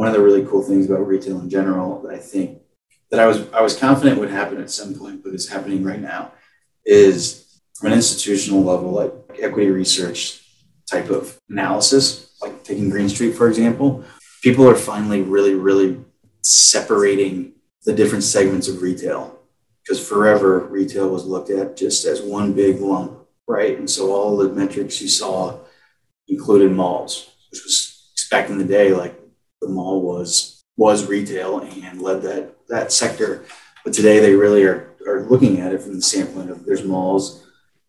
one of the really cool things about retail in general that I think that I was I was confident would happen at some point, but it's happening right now, is from an institutional level, like equity research type of analysis, like taking Green Street, for example, people are finally really, really separating the different segments of retail. Because forever, retail was looked at just as one big lump, right? And so all the metrics you saw included malls, which was back in the day, like the mall was was retail and led that that sector. But today they really are, are looking at it from the standpoint of there's malls,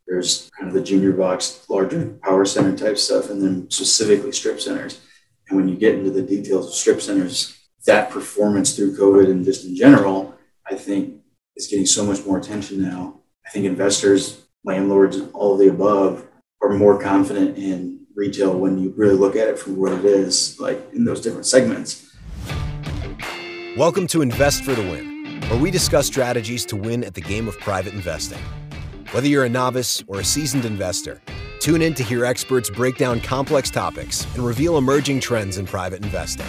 there's kind of the junior box, larger power center type stuff, and then specifically strip centers. And when you get into the details of strip centers, that performance through COVID and just in general, I think is getting so much more attention now. I think investors, landlords, all of the above are more confident in retail when you really look at it from what it is, like in those different segments. Welcome to Invest for the Win, where we discuss strategies to win at the game of private investing. Whether you're a novice or a seasoned investor, tune in to hear experts break down complex topics and reveal emerging trends in private investing.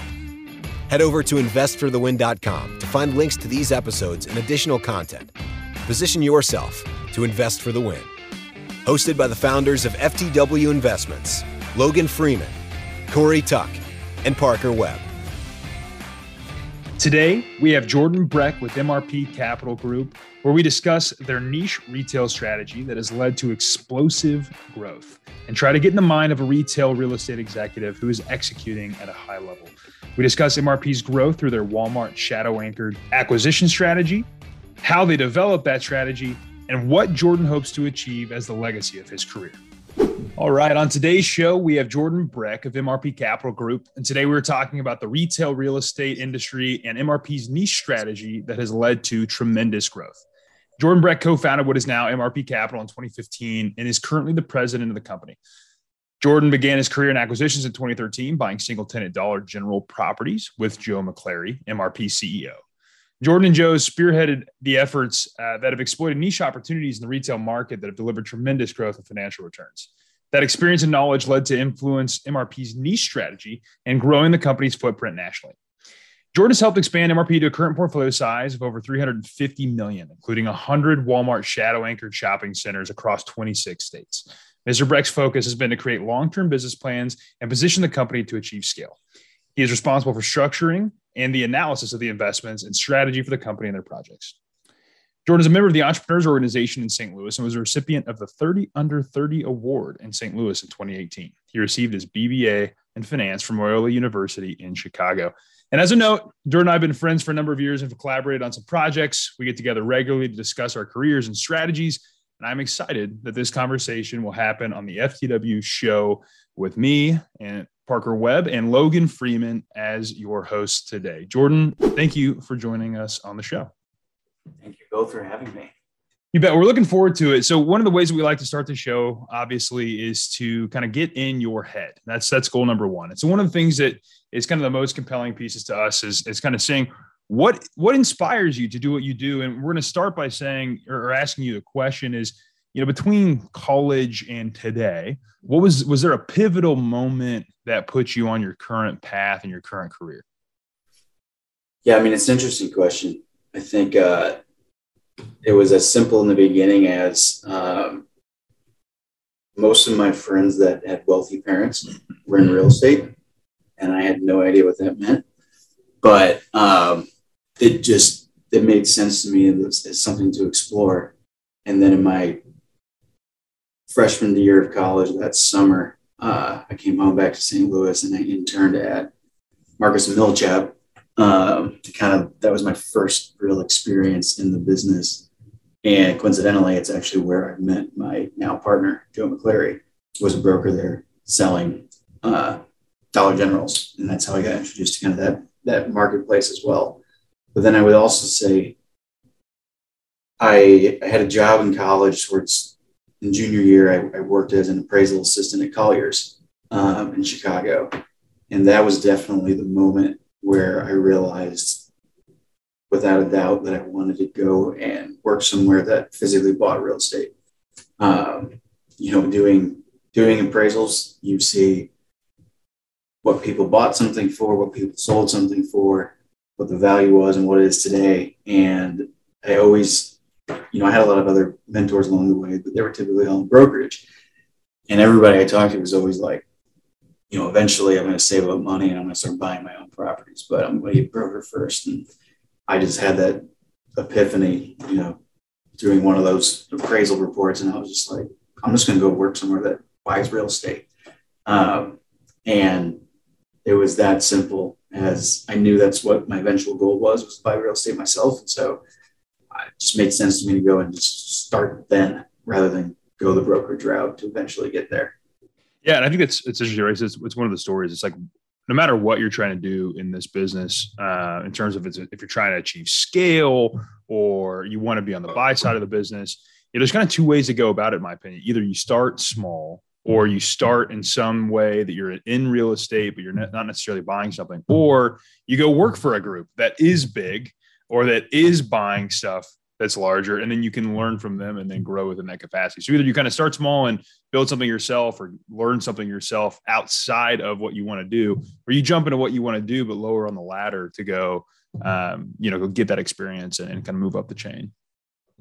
Head over to investforthewin.com to find links to these episodes and additional content. Position yourself to invest for the win. Hosted by the founders of FTW Investments, Logan Freeman, Corey Tuck, and Parker Webb. Today, we have Jordan Breck with MRP Capital Group, where we discuss their niche retail strategy that has led to explosive growth and try to get in the mind of a retail real estate executive who is executing at a high level. We discuss MRP's growth through their Walmart shadow anchored acquisition strategy, how they develop that strategy, and what Jordan hopes to achieve as the legacy of his career. All right. On today's show, we have Jordan Breck of MRP Capital Group. And today we are talking about the retail real estate industry and MRP's niche strategy that has led to tremendous growth. Jordan Breck co founded what is now MRP Capital in 2015 and is currently the president of the company. Jordan began his career in acquisitions in 2013, buying single tenant Dollar General properties with Joe McCleary, MRP CEO. Jordan and Joe spearheaded the efforts uh, that have exploited niche opportunities in the retail market that have delivered tremendous growth and financial returns. That experience and knowledge led to influence MRP's niche strategy and growing the company's footprint nationally. Jordan has helped expand MRP to a current portfolio size of over 350 million, including 100 Walmart shadow anchored shopping centers across 26 states. Mr. Breck's focus has been to create long term business plans and position the company to achieve scale. He is responsible for structuring and the analysis of the investments and strategy for the company and their projects. Jordan is a member of the Entrepreneurs Organization in St. Louis and was a recipient of the 30 Under 30 Award in St. Louis in 2018. He received his BBA in finance from Loyola University in Chicago. And as a note, Jordan and I have been friends for a number of years and have collaborated on some projects. We get together regularly to discuss our careers and strategies. And I'm excited that this conversation will happen on the FTW show with me and Parker Webb and Logan Freeman as your hosts today. Jordan, thank you for joining us on the show. Thank you both for having me. You bet. We're looking forward to it. So one of the ways we like to start the show, obviously, is to kind of get in your head. That's that's goal number one. And so one of the things that is kind of the most compelling pieces to us is is kind of saying what what inspires you to do what you do. And we're going to start by saying or asking you the question is, you know, between college and today, what was was there a pivotal moment that put you on your current path and your current career? Yeah, I mean, it's an interesting question. I think uh, it was as simple in the beginning as um, most of my friends that had wealthy parents were in real estate, and I had no idea what that meant. But um, it just it made sense to me as, something to explore. And then in my freshman year of college that summer, uh, I came home back to St. Louis and I interned at Marcus Millichap. Um, to kind of that was my first real experience in the business, and coincidentally, it's actually where I met my now partner Joe McCleary. Was a broker there selling uh, Dollar Generals, and that's how I got introduced to kind of that that marketplace as well. But then I would also say I, I had a job in college towards in junior year, I, I, worked as an appraisal assistant at Colliers um, in Chicago. And that was definitely the moment where I realized, without a doubt, that I wanted to go and work somewhere that physically bought real estate. Um, you know, doing doing appraisals, you see what people bought something for, what people sold something for, what the value was, and what it is today. And I always, you know, I had a lot of other mentors along the way, but they were typically all in brokerage. And everybody I talked to was always like, you know, eventually I'm going to save up money and I'm going to start buying my own properties, but I'm going to get broker first. And I just had that epiphany, you know, doing one of those appraisal reports, and I was just like, I'm just going to go work somewhere that buys real estate. Um, and it was that simple as I knew that's what my eventual goal was, was to buy real estate myself. And so just made sense to me to go and just start then rather than go the brokerage route to eventually get there. Yeah. And I think it's, it's interesting, right? It's, it's one of the stories. It's like, no matter what you're trying to do in this business, uh, in terms of if you're trying to achieve scale or you want to be on the buy side of the business, you know, there's kind of two ways to go about it, in my opinion. Either you start small or you start in some way that you're in real estate, but you're not necessarily buying something, or you go work for a group that is big or that is buying stuff that's larger, and then you can learn from them and then grow within that capacity. So either you kind of start small and build something yourself or learn something yourself outside of what you want to do, or you jump into what you want to do, but lower on the ladder to go, um, you know, go get that experience and, and kind of move up the chain.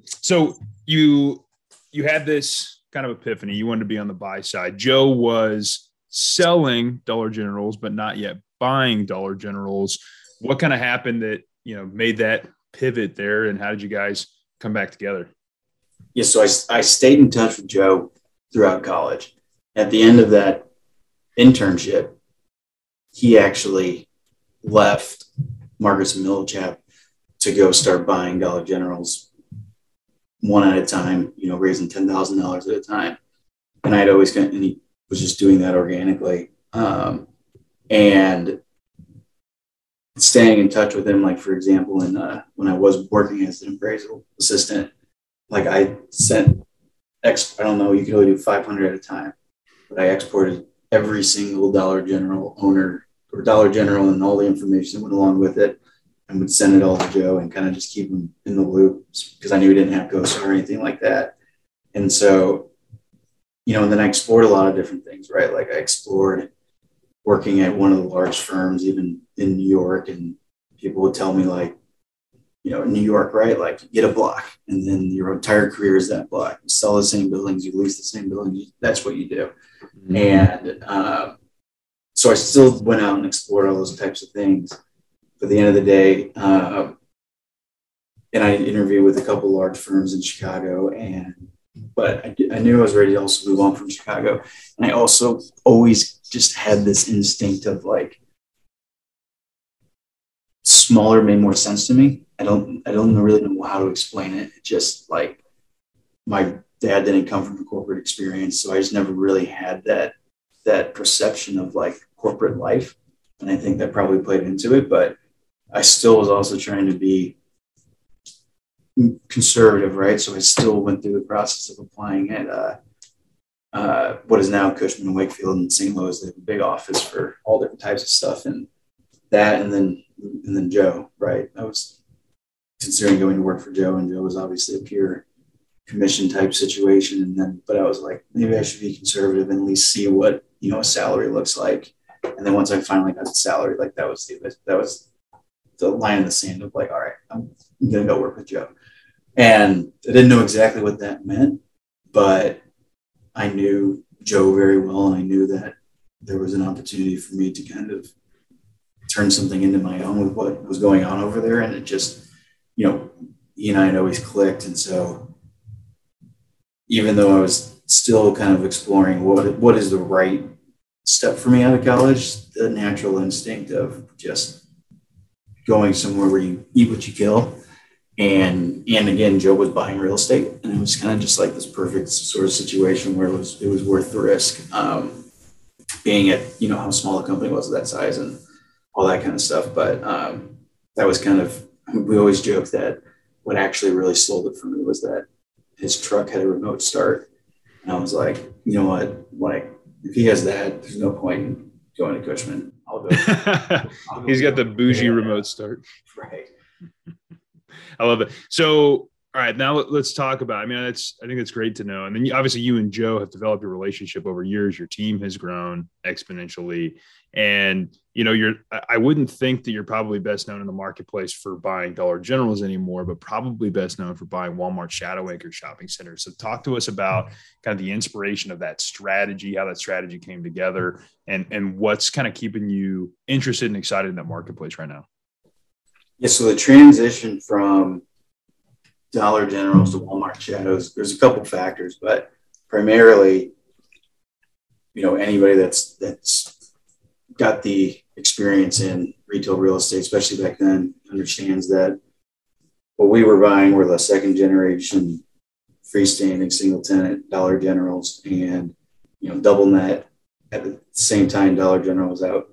So you you had this kind of epiphany. You wanted to be on the buy side. Joe was selling Dollar Generals, but not yet buying Dollar Generals. What kind of happened that you know made that pivot there, and how did you guys come back together? Yeah, so I, I stayed in touch with Joe throughout college. At the end of that internship, he actually left Marcus and Millichap to go start buying Dollar Generals one at a time, you know, raising ten thousand dollars at a time. And I'd always and he was just doing that organically. Um, and staying in touch with him, like for example, in uh, when I was working as an appraisal assistant, like I sent X, I don't know, you could only do 500 at a time, but I exported every single Dollar General owner or Dollar General and all the information that went along with it and would send it all to Joe and kind of just keep him in the loop because I knew he didn't have ghosts or anything like that. And so, you know, and then I explored a lot of different things, right? Like I explored working at one of the large firms, even in New York, and people would tell me like, you know, in New York, right? Like get a block and then your entire career is that block. You sell the same buildings, you lease the same buildings. That's what you do. Mm-hmm. And uh, so I still went out and explored all those types of things But at the end of the day, uh, and I interviewed with a couple large firms in Chicago, and but I, I, knew I was ready to also move on from Chicago, and I also always just had this instinct of like smaller made more sense to me. I don't I don't really know how to explain it. just like my dad didn't come from a corporate experience, so I just never really had that that perception of like corporate life, and I think that probably played into it, but I still was also trying to be conservative, right? So I still went through the process of applying at uh, uh, what is now Cushman and Wakefield in St. Louis. They have a big office for all different types of stuff, and that, and then and then Joe, right? I was considering going to work for Joe, and Joe was obviously a pure commission type situation, and then but I was like, maybe I should be conservative and at least see what you know a salary looks like. And then once I finally got the salary, like that was the that was the line in the sand of like, all right, I'm, I'm gonna go work with Joe. And I didn't know exactly what that meant, but I knew Joe very well, and I knew that there was an opportunity for me to kind of turn something into my own with what was going on over there. And it just, you know, he and I had always clicked. And so even though I was still kind of exploring what what is the right step for me out of college, the natural instinct of just going somewhere where you eat what you kill. And and again, Joe was buying real estate, and it was kind of just like this perfect sort of situation where it was it was worth the risk. Um, being at you know how small the company was at that size and all that kind of stuff. But um, that was kind of we always joke that what actually really sold it for me was that his truck had a remote start, and I was like, you know what, like if he has that, there's no point in going to Cushman. I'll go. He's got the bougie remote start. Right. I love it. So All right, now let's talk about. I mean, that's I think that's great to know. And then obviously, you and Joe have developed a relationship over years. Your team has grown exponentially, and you know, you're. I wouldn't think that you're probably best known in the marketplace for buying Dollar Generals anymore, but probably best known for buying Walmart Shadow Anchor shopping centers. So, talk to us about kind of the inspiration of that strategy, how that strategy came together, and and what's kind of keeping you interested and excited in that marketplace right now. Yeah. So the transition from Dollar Generals to Walmart Shadows, there's a couple factors, but primarily, you know, anybody that's that's got the experience in retail real estate, especially back then, understands that what we were buying were the second generation freestanding single tenant Dollar Generals and you know double net at the same time Dollar General was out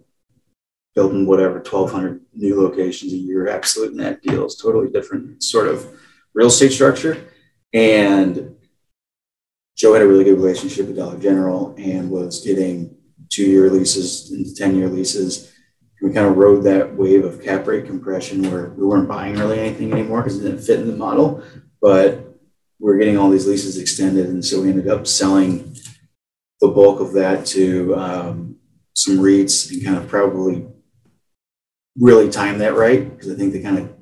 building whatever 1200 new locations a year absolute net deals totally different sort of real estate structure. And Joe had a really good relationship with Dollar General and was getting two year leases into 10 year leases. We kind of rode that wave of cap rate compression where we weren't buying really anything anymore because it didn't fit in the model, but we are getting all these leases extended. And so we ended up selling the bulk of that to um, some REITs and kind of probably really timed that right because I think they kind of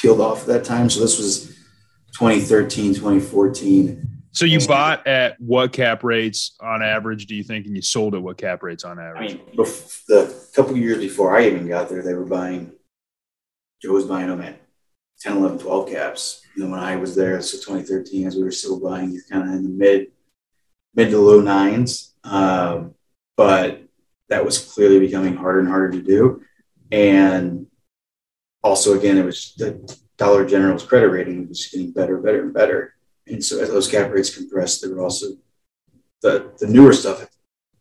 peeled off at that time. So this was 2013, 2014. So you bought at what cap rates on average do you think, and you sold at what cap rates on average? I mean, the couple years before I even got there, they were buying. Joe was buying them at 10, 11, 12 caps. And then when I was there, so 2013, as we were still buying, you kind of in the mid, mid to low nines. Um, but that was clearly becoming harder and harder to do. And also, again, it was the Dollar General's credit rating was getting better, better, and better. And so as those cap rates compressed, there were also the, the newer stuff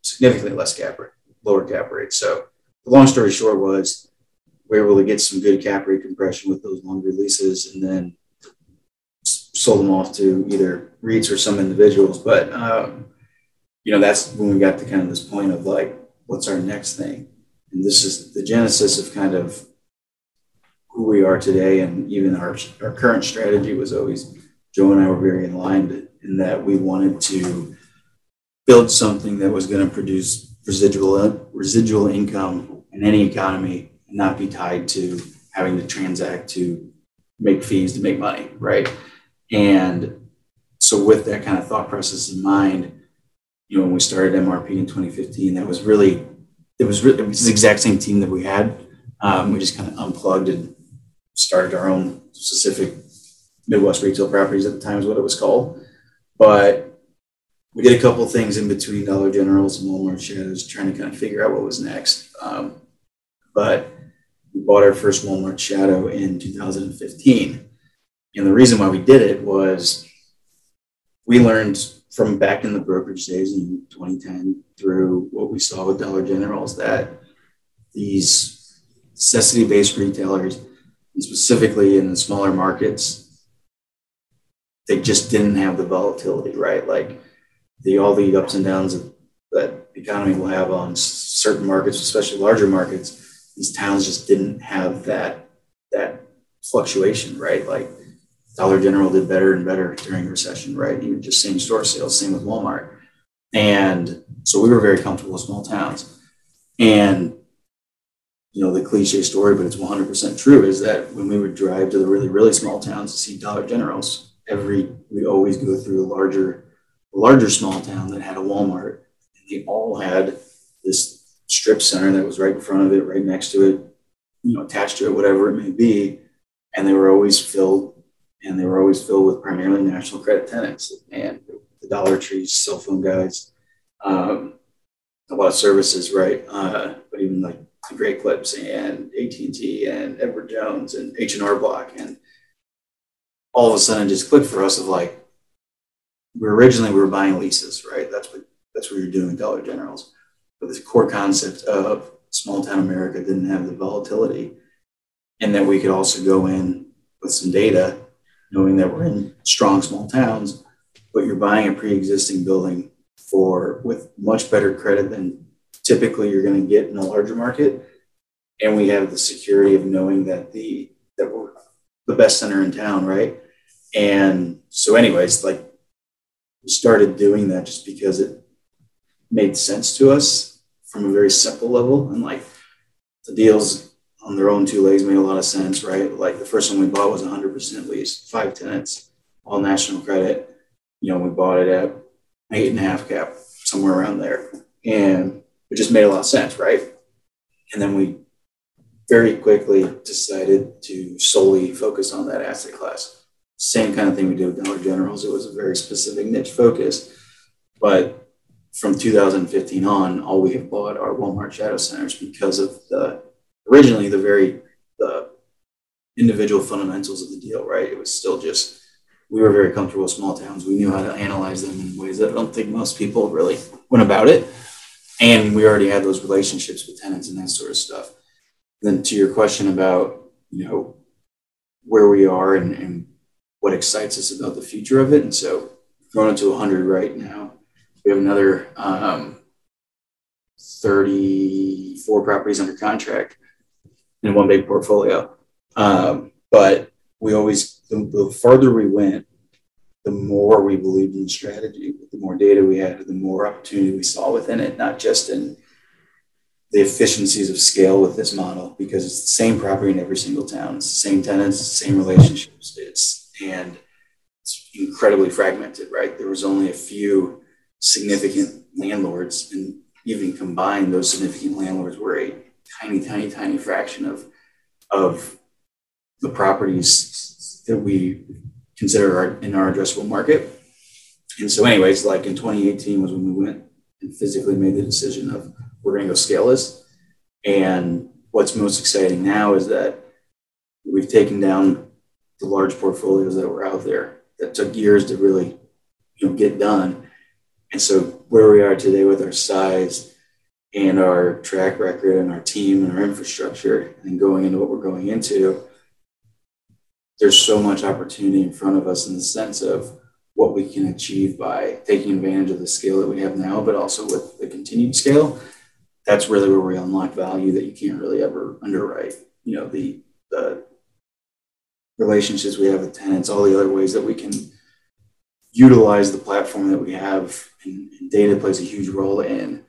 significantly less cap rate, lower cap rate. So the long story short was we were able to get some good cap rate compression with those longer leases and then sold them off to either REITs or some individuals. But, um, you know, that's when we got to kind of this point of like, what's our next thing? And this is the genesis of kind of who we are today and even our, our current strategy was always joe and i were very aligned in that we wanted to build something that was going to produce residual residual income in any economy and not be tied to having to transact to make fees to make money right? And so with that kind of thought process in mind you know when we started mrp in 2015 that was really it was really it was the exact same team that we had um, we just kind of unplugged and started our own specific Midwest retail properties at the time is what it was called. But we did a couple things in between Dollar Generals and Walmart Shadows, trying to kind of figure out what was next. Um, but we bought our first Walmart Shadow in 2015. And the reason why we did it was we learned from back in the brokerage days in 2010 through what we saw with Dollar General is that these necessity based retailers and specifically in the smaller markets, they just didn't have the volatility, right? Like the all the ups and downs of, that the economy will have on certain markets, especially larger markets. These towns just didn't have that that fluctuation, right? Like Dollar General did better and better during the recession, right? Even just same store sales, same with Walmart. And so we were very comfortable with small towns. And you know the cliche story, but it's 100% true, is that when we would drive to the really really small towns to see Dollar Generals, every we always go through a larger larger small town that had a Walmart, and they all had this strip center that was right in front of it, right next to it, you know, attached to it, whatever it may be, and they were always filled, and they were always filled with primarily national credit tenants and the Dollar Trees, cell phone guys, um, a lot of services, right? Uh, but even like the Great Clips and AT&T and Edward Jones and H&R Block. And all of a sudden just clicked for us of like, we originally we were buying leases, right? That's what, that's what you're doing Dollar Generals. But the core concept of small town America didn't have the volatility and that we could also go in with some data, knowing that we're in strong small towns, but you're buying a pre-existing building for with much better credit than typically you're going to get in a larger market. And we have the security of knowing that the that we're the best center in town, right? And so, anyways, like we started doing that just because it made sense to us from a very simple level. And like the deals on their own two legs made a lot of sense, right? Like the first one we bought was 100% leased, five tenants, all national credit. You know, we bought it at eight and a half cap, somewhere around there. And it just made a lot of sense, right? And then we very quickly decided to solely focus on that asset class. Same kind of thing we did with Dollar Generals. It was a very specific niche focus. But from 2015 on, all we have bought are Walmart shadow centers because of the originally the very the individual fundamentals of the deal, right? It was still just we were very comfortable with small towns. We knew how to analyze them in ways that I don't think most people really went about it. And we already had those relationships with tenants and that sort of stuff. Then to your question about, you know, where we are and, and what excites us about the future of it. And so growing it to 100 right now. We have another um, 34 properties under contract in one big portfolio. Um, but we always, the, the, we went, the more we believed in the strategy, the more data we had, the more opportunity we saw within it, not just in the efficiencies of scale with this model, because it's the same property in every single town, it's the same tenants, the same relationships. It's and it's incredibly fragmented, right? There was only a few significant landlords, and even combined, those significant landlords were a tiny, tiny, tiny fraction of of the properties that we consider our, in our addressable market. And so, anyways, like in 2018 was when we went and physically made the decision of we're going to go scale this. And what's most exciting now is that we've taken down the large portfolios that were out there that took years to really you know get done. And so where we are today with our size and our track record and our team and our infrastructure and going into what we're going into, there's so much opportunity in front of us in the sense of what we can achieve by taking advantage of the scale that we have now, but also with the continued scale. That's really where we unlock value that you can't really ever underwrite. You know, the the relationships we have with tenants, all the other ways that we can utilize the platform that we have, and, and data plays a huge role in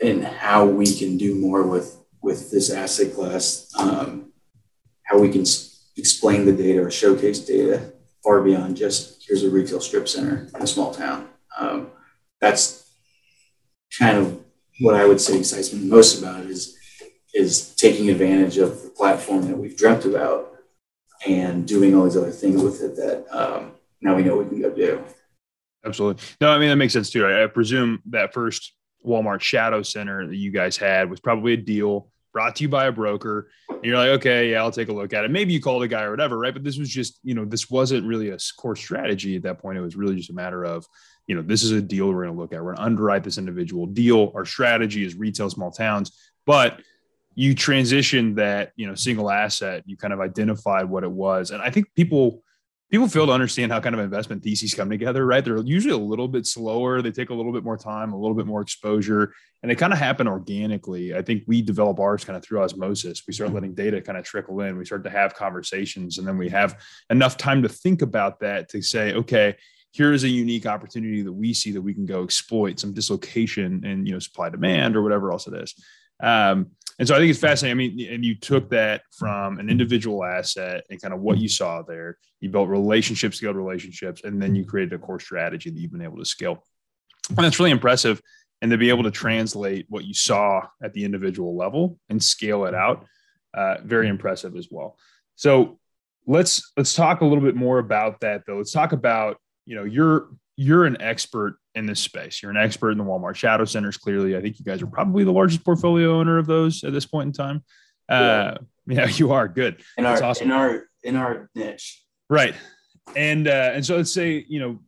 in how we can do more with with this asset class, um, how we can s- explain the data or showcase data far beyond just here's a retail strip center in a small town. Um, that's kind of what I would say excites me most about it is is taking advantage of the platform that we've dreamt about and doing all these other things with it that um, now we know we can go do. Absolutely. No, I mean that makes sense too. I, I presume that first Walmart Shadow Center that you guys had was probably a deal brought to you by a broker. And you're like, okay, yeah, I'll take a look at it. Maybe you called a guy or whatever, right? But this was just, you know, this wasn't really a core strategy at that point. It was really just a matter of, you know, this is a deal we're going to look at. We're going to underwrite this individual deal. Our strategy is retail small towns, but you transitioned that, you know, single asset. You kind of identified what it was, and I think people people fail to understand how kind of investment theses come together, right? They're usually a little bit slower. They take a little bit more time, a little bit more exposure, and they kind of happen organically. I think we develop ours kind of through osmosis. We start letting data kind of trickle in. We start to have conversations, and then we have enough time to think about that to say, okay, here is a unique opportunity that we see that we can go exploit some dislocation in you know supply demand or whatever else it is. Um, and so I think it's fascinating. I mean, and you took that from an individual asset and kind of what you saw there. You built relationships, scaled relationships, and then you created a core strategy that you've been able to scale. And that's really impressive. And to be able to translate what you saw at the individual level and scale it out, uh, very impressive as well. So let's let's talk a little bit more about that though. Let's talk about you know you're you're an expert in this space. You're an expert in the Walmart shadow centers. Clearly, I think you guys are probably the largest portfolio owner of those at this point in time. Uh, yeah. yeah, you are good. In That's our awesome. in our in our niche, right? And uh, and so let's say you know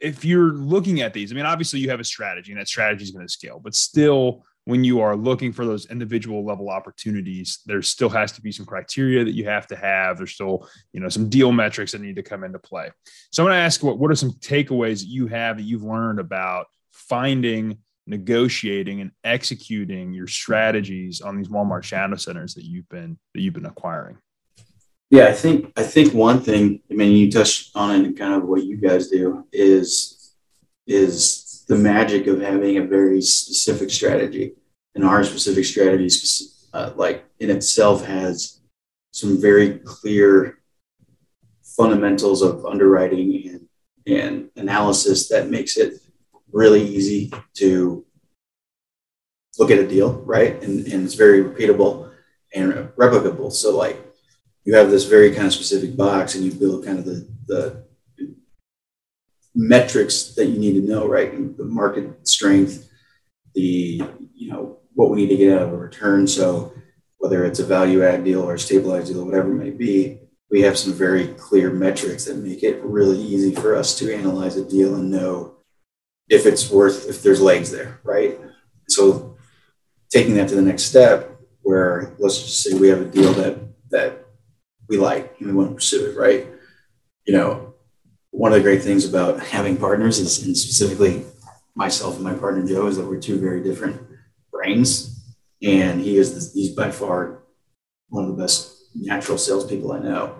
if you're looking at these, I mean, obviously you have a strategy, and that strategy is going to scale, but still when you are looking for those individual level opportunities, there still has to be some criteria that you have to have. There's still, you know, some deal metrics that need to come into play. So I'm going to ask what, what are some takeaways that you have that you've learned about finding, negotiating, and executing your strategies on these Walmart shadow centers that you've been that you've been acquiring? Yeah, I think I think one thing. I mean, you touched on it, kind of what you guys do is is the magic of having a very specific strategy, and our specific strategy, uh, like in itself, has some very clear fundamentals of underwriting and and analysis that makes it really easy to look at a deal, right? And, and it's very repeatable and replicable. So like you have this very kind of specific box and you build kind of the, the metrics that you need to know, right? The market strength, the, you know, what we need to get out of a return. So whether it's a value add deal or a stabilized deal, whatever it may be, we have some very clear metrics that make it really easy for us to analyze a deal and know if it's worth, if there's legs there, right? So taking that to the next step, where let's just say we have a deal that that we like and we want to pursue it, right? You know, one of the great things about having partners is, and specifically myself and my partner Joe, is that we're two very different brains, and he is he's by far one of the best natural salespeople I know.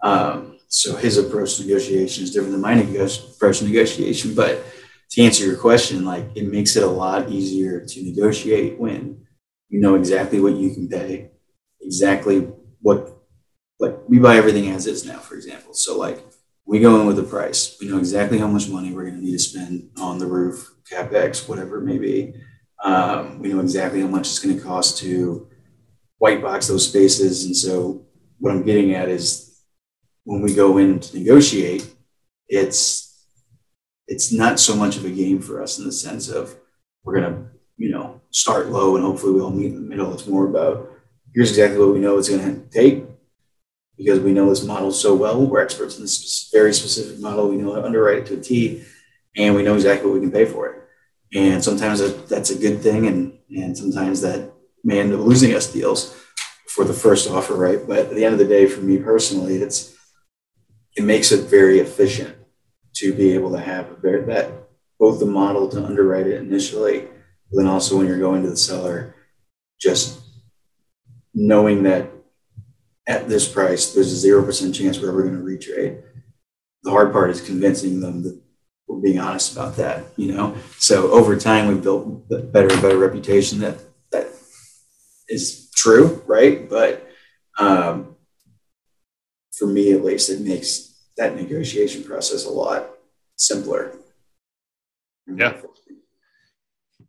Um, so his approach to negotiation is different than my approach to negotiation. But to answer your question, like it makes it a lot easier to negotiate when you know exactly what you can pay, exactly what like we buy everything as is now, for example. So like we go in with a price. We know exactly how much money we're going to need to spend on the roof, capex, whatever it may be. Um, we know exactly how much it's going to cost to white box those spaces. And so what I'm getting at is when we go in to negotiate, it's it's not so much of a game for us in the sense of we're gonna, you know, start low and hopefully we'll meet in the middle. It's more about here's exactly what we know it's gonna take because we know this model so well. We're experts in this very specific model. We know how to underwrite it to a T, and we know exactly what we can pay for it. And sometimes that's a good thing, and and sometimes that may end up losing us deals for the first offer, right? But at the end of the day, for me personally, it's it makes it very efficient to be able to have a very, that both the model to underwrite it initially, but then also when you're going to the seller, just knowing that at this price, there's a zero percent chance we're ever going to retrade. The hard part is convincing them that we're being honest about that, you know. So over time, we've built better and better reputation that that is true, right? But um, for me, at least, it makes that negotiation process a lot simpler. Yeah.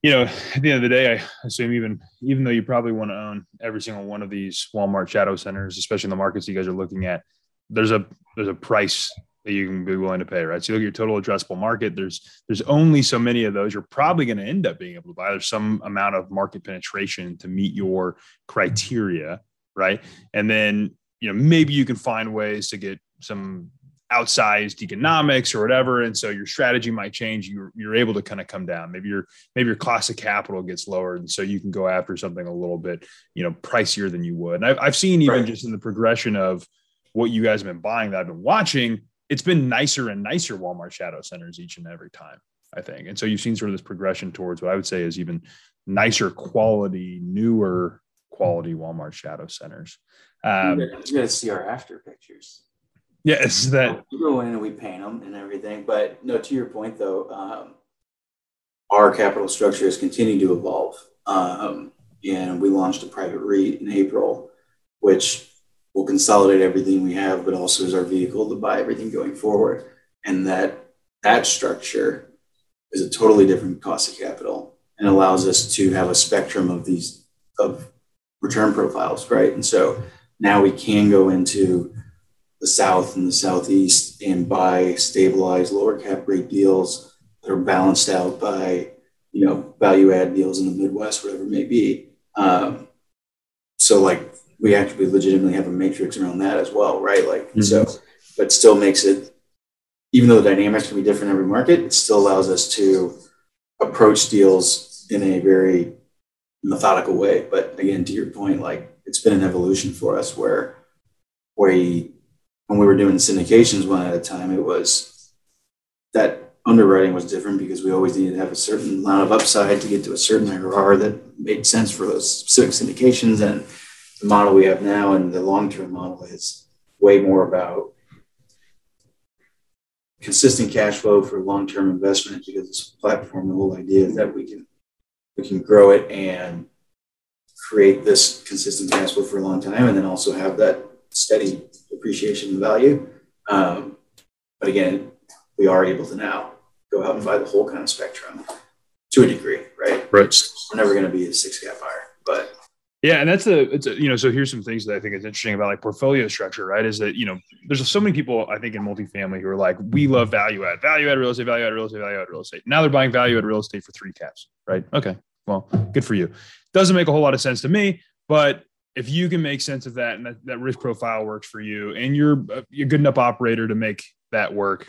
You know, at the end of the day, I assume even even though you probably want to own every single one of these Walmart shadow centers, especially in the markets you guys are looking at, there's a there's a price that you can be willing to pay, right? So you look at your total addressable market. There's there's only so many of those you're probably going to end up being able to buy. There's some amount of market penetration to meet your criteria, right? And then you know maybe you can find ways to get some outsized economics or whatever. And so your strategy might change. You're, you're able to kind of come down. Maybe your maybe your cost of capital gets lowered and so you can go after something a little bit you know pricier than you would. And i've, I've seen even right. just in the progression of what you guys have been buying that i've been watching it's been nicer and nicer walmart shadow centers each and every time i think. And so you've seen sort of this progression towards what i would say is even nicer quality newer quality walmart shadow centers. Um, to see our after pictures Yes, that we go in and we paint them and everything. But no, to your point though, um, our capital structure has continued to evolve. Um, and we launched a private REIT in April, which will consolidate everything we have, but also is our vehicle to buy everything going forward. And that that structure is a totally different cost of capital and allows us to have a spectrum of these of return profiles, right? And so now we can go into the South and the Southeast and buy stabilized lower cap rate deals that are balanced out by, you know, value add deals in the Midwest, whatever it may be. Um, so like we actually legitimately have a matrix around that as well, right? Like, mm-hmm. so, but still makes it, even though the dynamics can be different in every market, it still allows us to approach deals in a very methodical way. But again, to your point, like it's been an evolution for us where we when we were doing syndications one at a time, it was that underwriting was different because we always needed to have a certain amount of upside to get to a certain IRR that made sense for those specific syndications. And the model we have now and the long term model is way more about consistent cash flow for long-term investment because this platform, the whole idea is that we can we can grow it and create this consistent cash flow for a long time, and then also have that steady appreciation and value. Um, but again, we are able to now go out and buy the whole kind of spectrum to a degree, right? Right. We're never going to be a six cap buyer, but yeah, and that's the it's a, you know so here's some things that I think is interesting about like portfolio structure, right? Is that you know there's so many people I think in multifamily who are like we love value add, value add real estate, value add real estate, value add real estate. Now they're buying value add real estate for three caps, right? Okay, well, good for you. Doesn't make a whole lot of sense to me, but if you can make sense of that and that, that risk profile works for you, and you're you're good enough operator to make that work,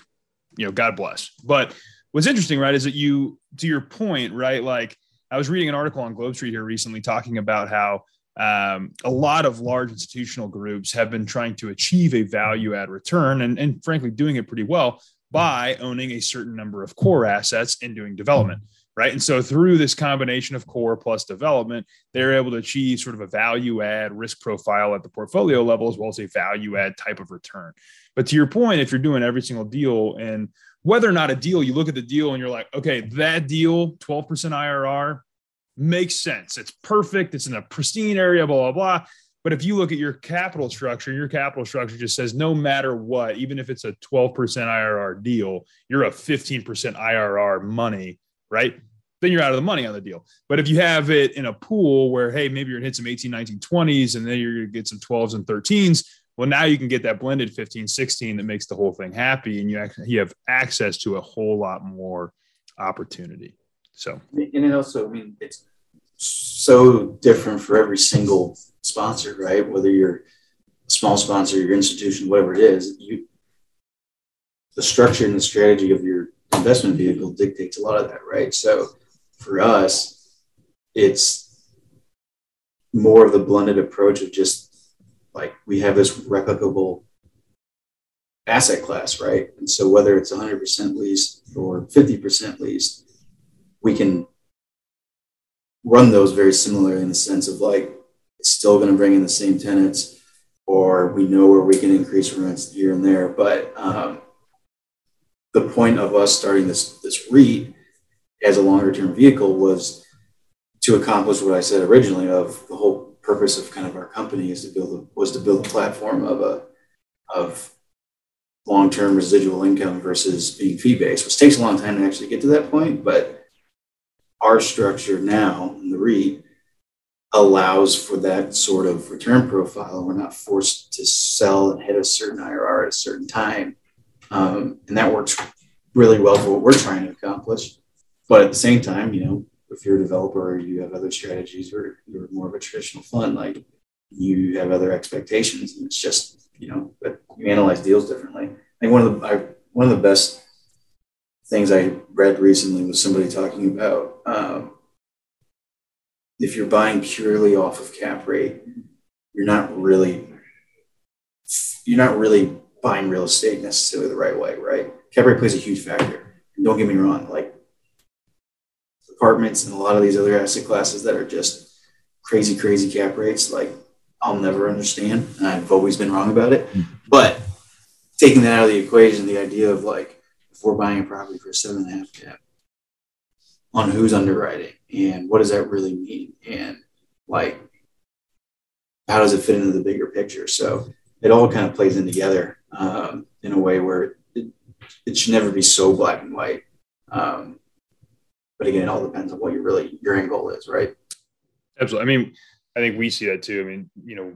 you know, God bless. But what's interesting, right, is that you to your point, right, like I was reading an article on Globe Street here recently talking about how um, a lot of large institutional groups have been trying to achieve a value add return and, and frankly doing it pretty well by owning a certain number of core assets and doing development right and so through this combination of core plus development they're able to achieve sort of a value add risk profile at the portfolio level as well as a value add type of return but to your point if you're doing every single deal and whether or not a deal, you look at the deal and you're like, okay, that deal, 12% IRR, makes sense. It's perfect. It's in a pristine area, blah, blah, blah. But if you look at your capital structure, your capital structure just says no matter what, even if it's a 12% IRR deal, you're a 15% IRR money, right? Then you're out of the money on the deal. But if you have it in a pool where, hey, maybe you're going to hit some 18, 19, 20s, and then you're going to get some 12s and 13s, well, now you can get that blended 15, 16 that makes the whole thing happy. And you, actually, you have access to a whole lot more opportunity. So, and it also, I mean, it's so different for every single sponsor, right? Whether you're a small sponsor, your institution, whatever it is, you, the structure and the strategy of your investment vehicle dictates a lot of that, right? So, for us, it's more of the blended approach of just like we have this replicable asset class, right? And so whether it's 100% leased or 50% leased, we can run those very similarly in the sense of like it's still going to bring in the same tenants, or we know where we can increase rents here and there. But um, the point of us starting this this REIT as a longer term vehicle was to accomplish what I said originally of the whole purpose of kind of our company is to build a, was to build a platform of a of long term residual income versus being fee based, which takes a long time to actually get to that point. But our structure now in the REIT allows for that sort of return profile. We're not forced to sell and hit a certain IRR at a certain time. Um, and that works really well for what we're trying to accomplish. But at the same time, you know, if you're a developer or you have other strategies or you're more of a traditional fund, like you have other expectations. And it's just, you know, but you analyze deals differently. I think one of the I, one of the best things I read recently was somebody talking about um, if you're buying purely off of cap rate, you're not really you're not really buying real estate necessarily the right way, right? Cap rate plays a huge factor. And don't get me wrong, like apartments and a lot of these other asset classes that are just crazy, crazy cap rates. Like I'll never understand. And I've always been wrong about it. Mm-hmm. But taking that out of the equation, the idea of like if we're buying a property for a seven and a half cap on who's underwriting and what does that really mean? And like how does it fit into the bigger picture? So it all kind of plays in together um, in a way where it, it should never be so black and white. Um, but again, it all depends on what your really your end goal is, right? Absolutely. I mean, I think we see that too. I mean, you know,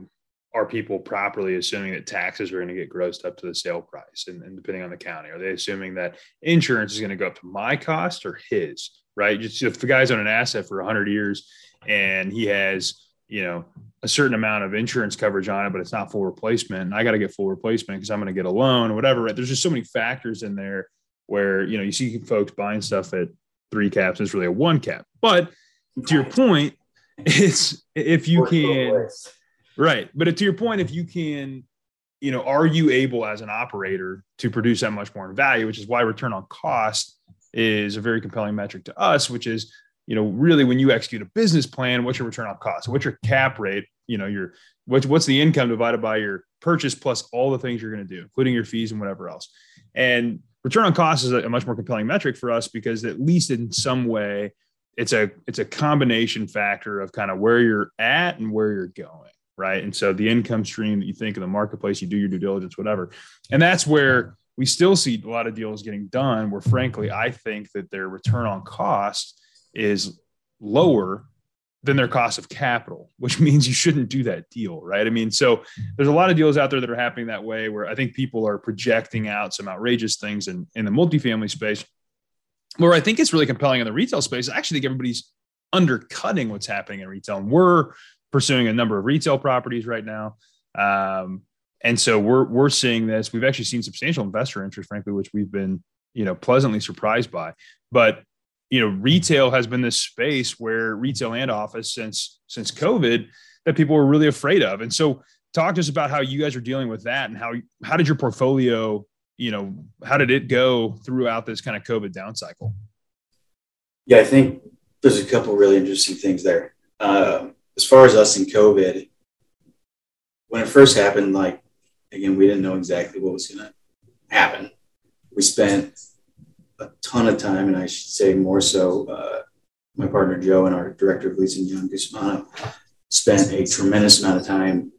are people properly assuming that taxes are going to get grossed up to the sale price and, and, depending on the county are they assuming that insurance is going to go up to my cost or his right just if the guy's on an asset for 100 years and he has you know a certain amount of insurance coverage on it but it's not full replacement and i got to get full replacement because i'm going to get a loan or whatever right there's just so many factors in there where you know you see folks buying stuff at three caps is really a one cap. But to your point, it's if you can, right. But to your point, if you can, you know, are you able as an operator to produce that much more in value, which is why return on cost is a very compelling metric to us, which is you know, really when you execute a business plan, what's your return on cost? What's your cap rate? You know, your what's what's the income divided by your purchase plus all the things you're going to do, including your fees and whatever else. And return on cost is a, much more compelling metric for us because at least in some way, it's a it's a combination factor of kind of where you're at and where you're going, right? And so the income stream that you think in the marketplace, you do your due diligence, whatever, and that's where we still see a lot of deals getting done. Where frankly, I think that their return on cost is lower than their cost of capital, which means you shouldn't do that deal, right? I mean, so there's a lot of deals out there that are happening that way where I think people are projecting out some outrageous things in, in the multifamily space. Where I think it's really compelling in the retail space, I actually think everybody's undercutting what's happening in retail. And we're pursuing a number of retail properties right now. Um, and so we're we're seeing this. We've actually seen substantial investor interest, frankly, which we've been, you know, pleasantly surprised by. But you know, retail has been this space where retail and office since since COVID that people were really afraid of. And so, talk to us about how you guys are dealing with that, and how how did your portfolio, you know, how did it go throughout this kind of COVID down cycle? Yeah, I think there's a couple really interesting things there. Uh, as far as us in COVID, when it first happened, like again, we didn't know exactly what was going to happen. We spent a ton of time, and I should say more so, uh, my partner Joe and our director of leasing, John Gusmano, spent a tremendous amount of time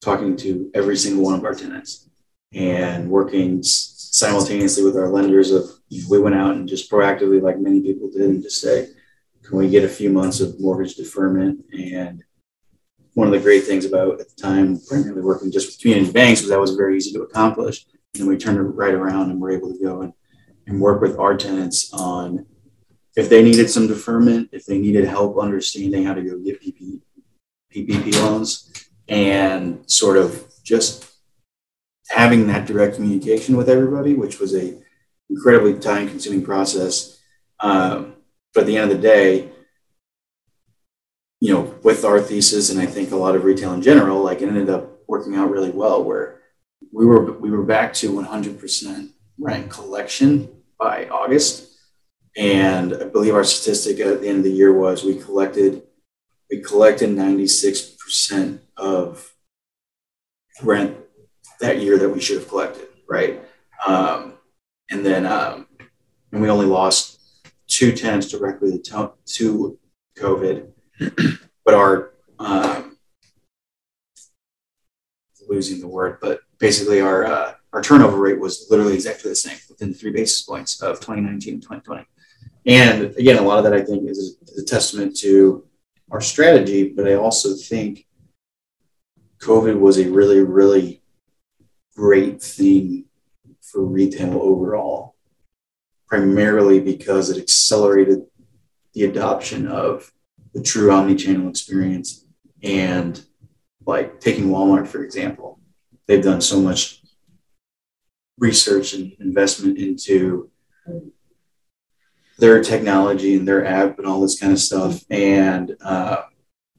talking to every single one of our tenants and working simultaneously with our lenders. Of we went out and just proactively, like many people did, and just say, "Can we get a few months of mortgage deferment?" And one of the great things about at the time, primarily working just with community banks, was that was very easy to accomplish. And we turned it right around and were able to go and and work with our tenants on if they needed some deferment, if they needed help understanding how to go get PP, PPP loans, and sort of just having that direct communication with everybody, which was a incredibly time consuming process. Um, but at the end of the day, you know, with our thesis and I think a lot of retail in general, like it ended up working out really well where we were we were back to 100% rent collection by August. And I believe our statistic at the end of the year was we collected we collected 96% of rent that year that we should have collected, right? Um, and then um, and we only lost two tenants directly to, to COVID, but our um, losing the word, but basically our uh, our turnover rate was literally exactly the same within three basis points of 2019 and 2020. And again, a lot of that I think is a, testament to our strategy, but I also think COVID was a really, really great thing for retail overall, primarily because it accelerated the adoption of the true omni-channel experience and like taking Walmart, for example, they've done so much research and investment into their technology and their app and all this kind of stuff. And uh,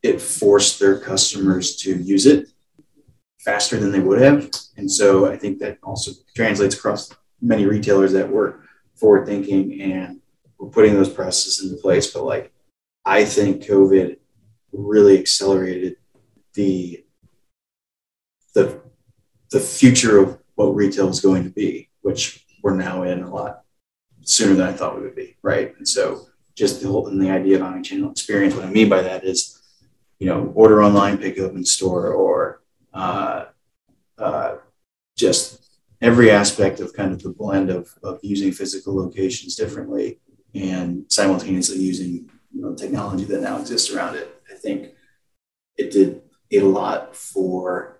it forced their customers to use it faster than they would have. And so I think that also translates across many retailers that were forward thinking and were putting those processes into place. But like, I think COVID really accelerated the the the future of what retail is going to be, which we're now in a lot sooner than I thought we would be, right? And so just the whole and the idea of omnichannel experience. What I mean by that is, you know, order online, pick up in store, or uh, uh, just every aspect of kind of the blend of, of using physical locations differently and simultaneously using you know, technology that now exists around it. I think it did a lot for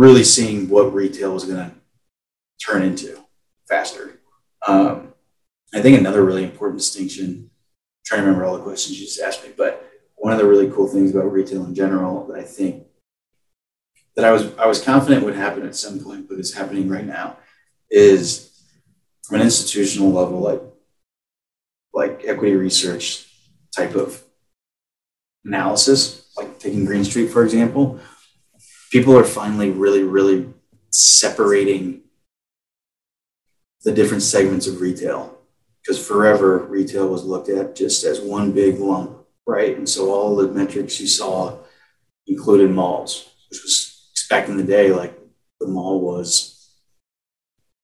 really seeing what retail was going to turn into faster. Um, I think another really important distinction, I'm trying to remember all the questions you just asked me, but one of the really cool things about retail in general that I think that I was I was confident would happen at some point, but is happening right now, is from an institutional level, like like equity research type of analysis, like taking Green Street for example, people are finally really, really separating the different segments of retail because forever retail was looked at just as one big lump, right? And so all the metrics you saw included malls, which was back in the day, like the mall was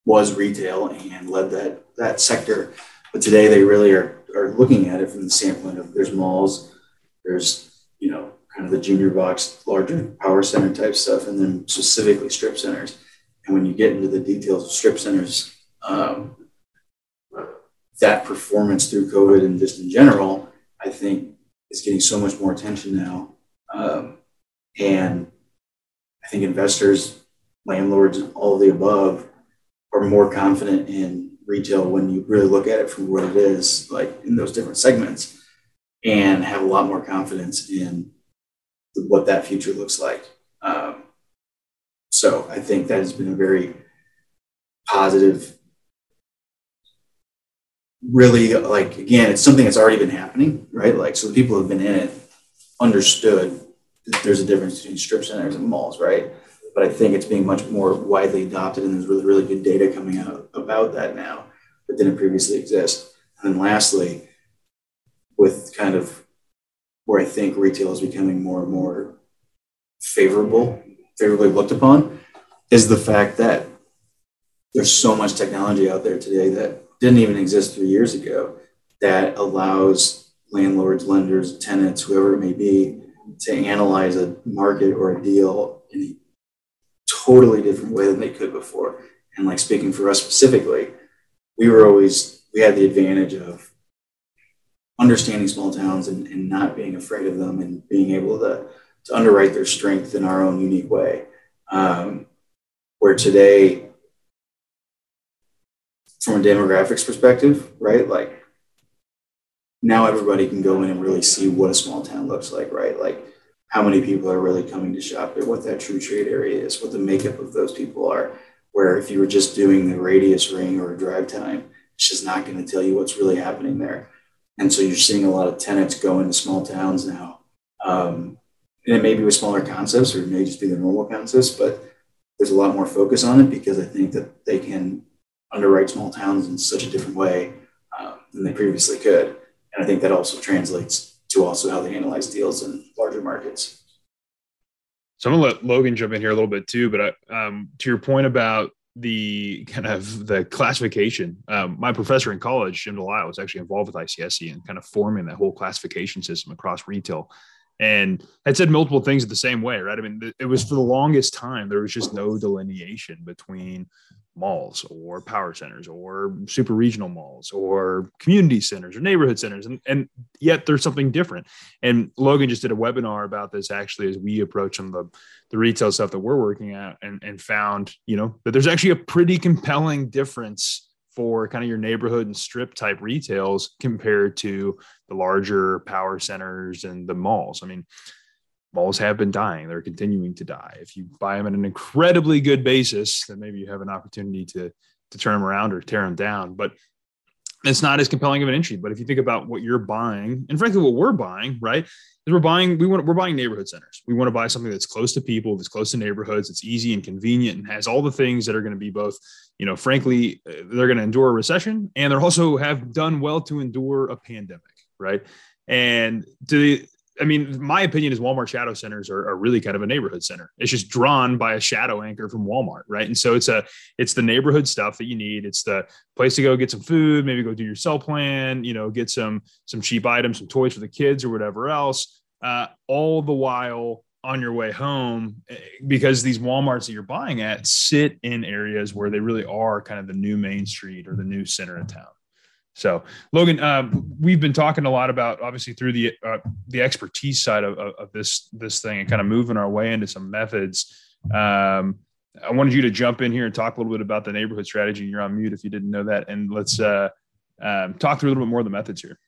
was retail and led that that sector. But today they really are are looking at it from the standpoint of there's malls, there's kind of the junior box, larger power center type stuff, and then specifically strip centers. And when you get into the details of strip centers, um, that performance through COVID and just in general, I think is getting so much more attention now. Um, and I think investors, landlords, all the above are more confident in retail when you really look at it from what it is, like in those different segments, and have a lot more confidence in what that future looks like. Um, so I think that has been a very positive really like again it's something that's already been happening right? Like so the people who have been in it understood that there's a difference between strip centers and malls right? But i think it's being much more widely adopted and there's really really good data coming out about that now that didn't previously exist. And then lastly with kind of where i think retail is becoming more and more favorable favorably looked upon is the fact that there's so much technology out there today that didn't even exist three years ago that allows landlords, lenders, tenants, whoever it may be, to analyze a market or a deal in a totally different way than they could before. And like speaking for us specifically, we were always, we had the advantage of understanding small towns and, and not being afraid of them and being able to, to underwrite their strength in our own unique way. Um, where today from a demographics perspective, right? Like now everybody can go in and really see what a small town looks like, right? Like how many people are really coming to shop there, what that true trade area is, what the makeup of those people are. Where if you were just doing the radius ring or drive time, it's just not going to tell you what's really happening there. And so you're seeing a lot of tenants go into small towns now. Um, and it may be with smaller concepts or it may just be the normal concepts, but there's a lot more focus on it because I think that they can underwrite small towns in such a different way um, than they previously could. And I think that also translates to also how they analyze deals in larger markets. So I'm gonna let Logan jump in here a little bit too, but I, um, to your point about the kind of the classification, um, my professor in college, Jim Delisle, was actually involved with ICSC and kind of forming that whole classification system across retail and had said multiple things the same way, right? I mean, it was for the longest time, there was just no delineation between malls or power centers or super regional malls or community centers or neighborhood centers and, and yet there's something different and logan just did a webinar about this actually as we approach of the, the retail stuff that we're working at and, and found you know that there's actually a pretty compelling difference for kind of your neighborhood and strip type retails compared to the larger power centers and the malls i mean malls have been dying. They're continuing to die. If you buy them at an incredibly good basis, then maybe you have an opportunity to to turn them around or tear them down. But it's not as compelling of an entry. But if you think about what you're buying, and frankly, what we're buying, right, is we're buying we want we're buying neighborhood centers. We want to buy something that's close to people, that's close to neighborhoods, it's easy and convenient, and has all the things that are going to be both, you know, frankly, they're going to endure a recession, and they're also have done well to endure a pandemic, right? And to I mean, my opinion is Walmart shadow centers are, are, really kind of a neighborhood center. It's just drawn by a shadow anchor from Walmart, right? And so it's a it's the neighborhood stuff that you need. It's the place to go get some food, maybe go do your cell plan, you know, get some some cheap items, some toys for the kids or whatever else. Uh, all the while on your way home, eh, because these WalMarts that you're buying at sit in areas where they really are kind of the new main street or the new center of town. So, Logan, uh, we've been talking a lot about obviously through the uh, the expertise side of, of, this this thing and kind of moving our way into some methods. Um, I wanted you to jump in here and talk a little bit about the neighborhood strategy. You're on mute if you didn't know that, and let's uh, um, talk through a little bit more of the methods here.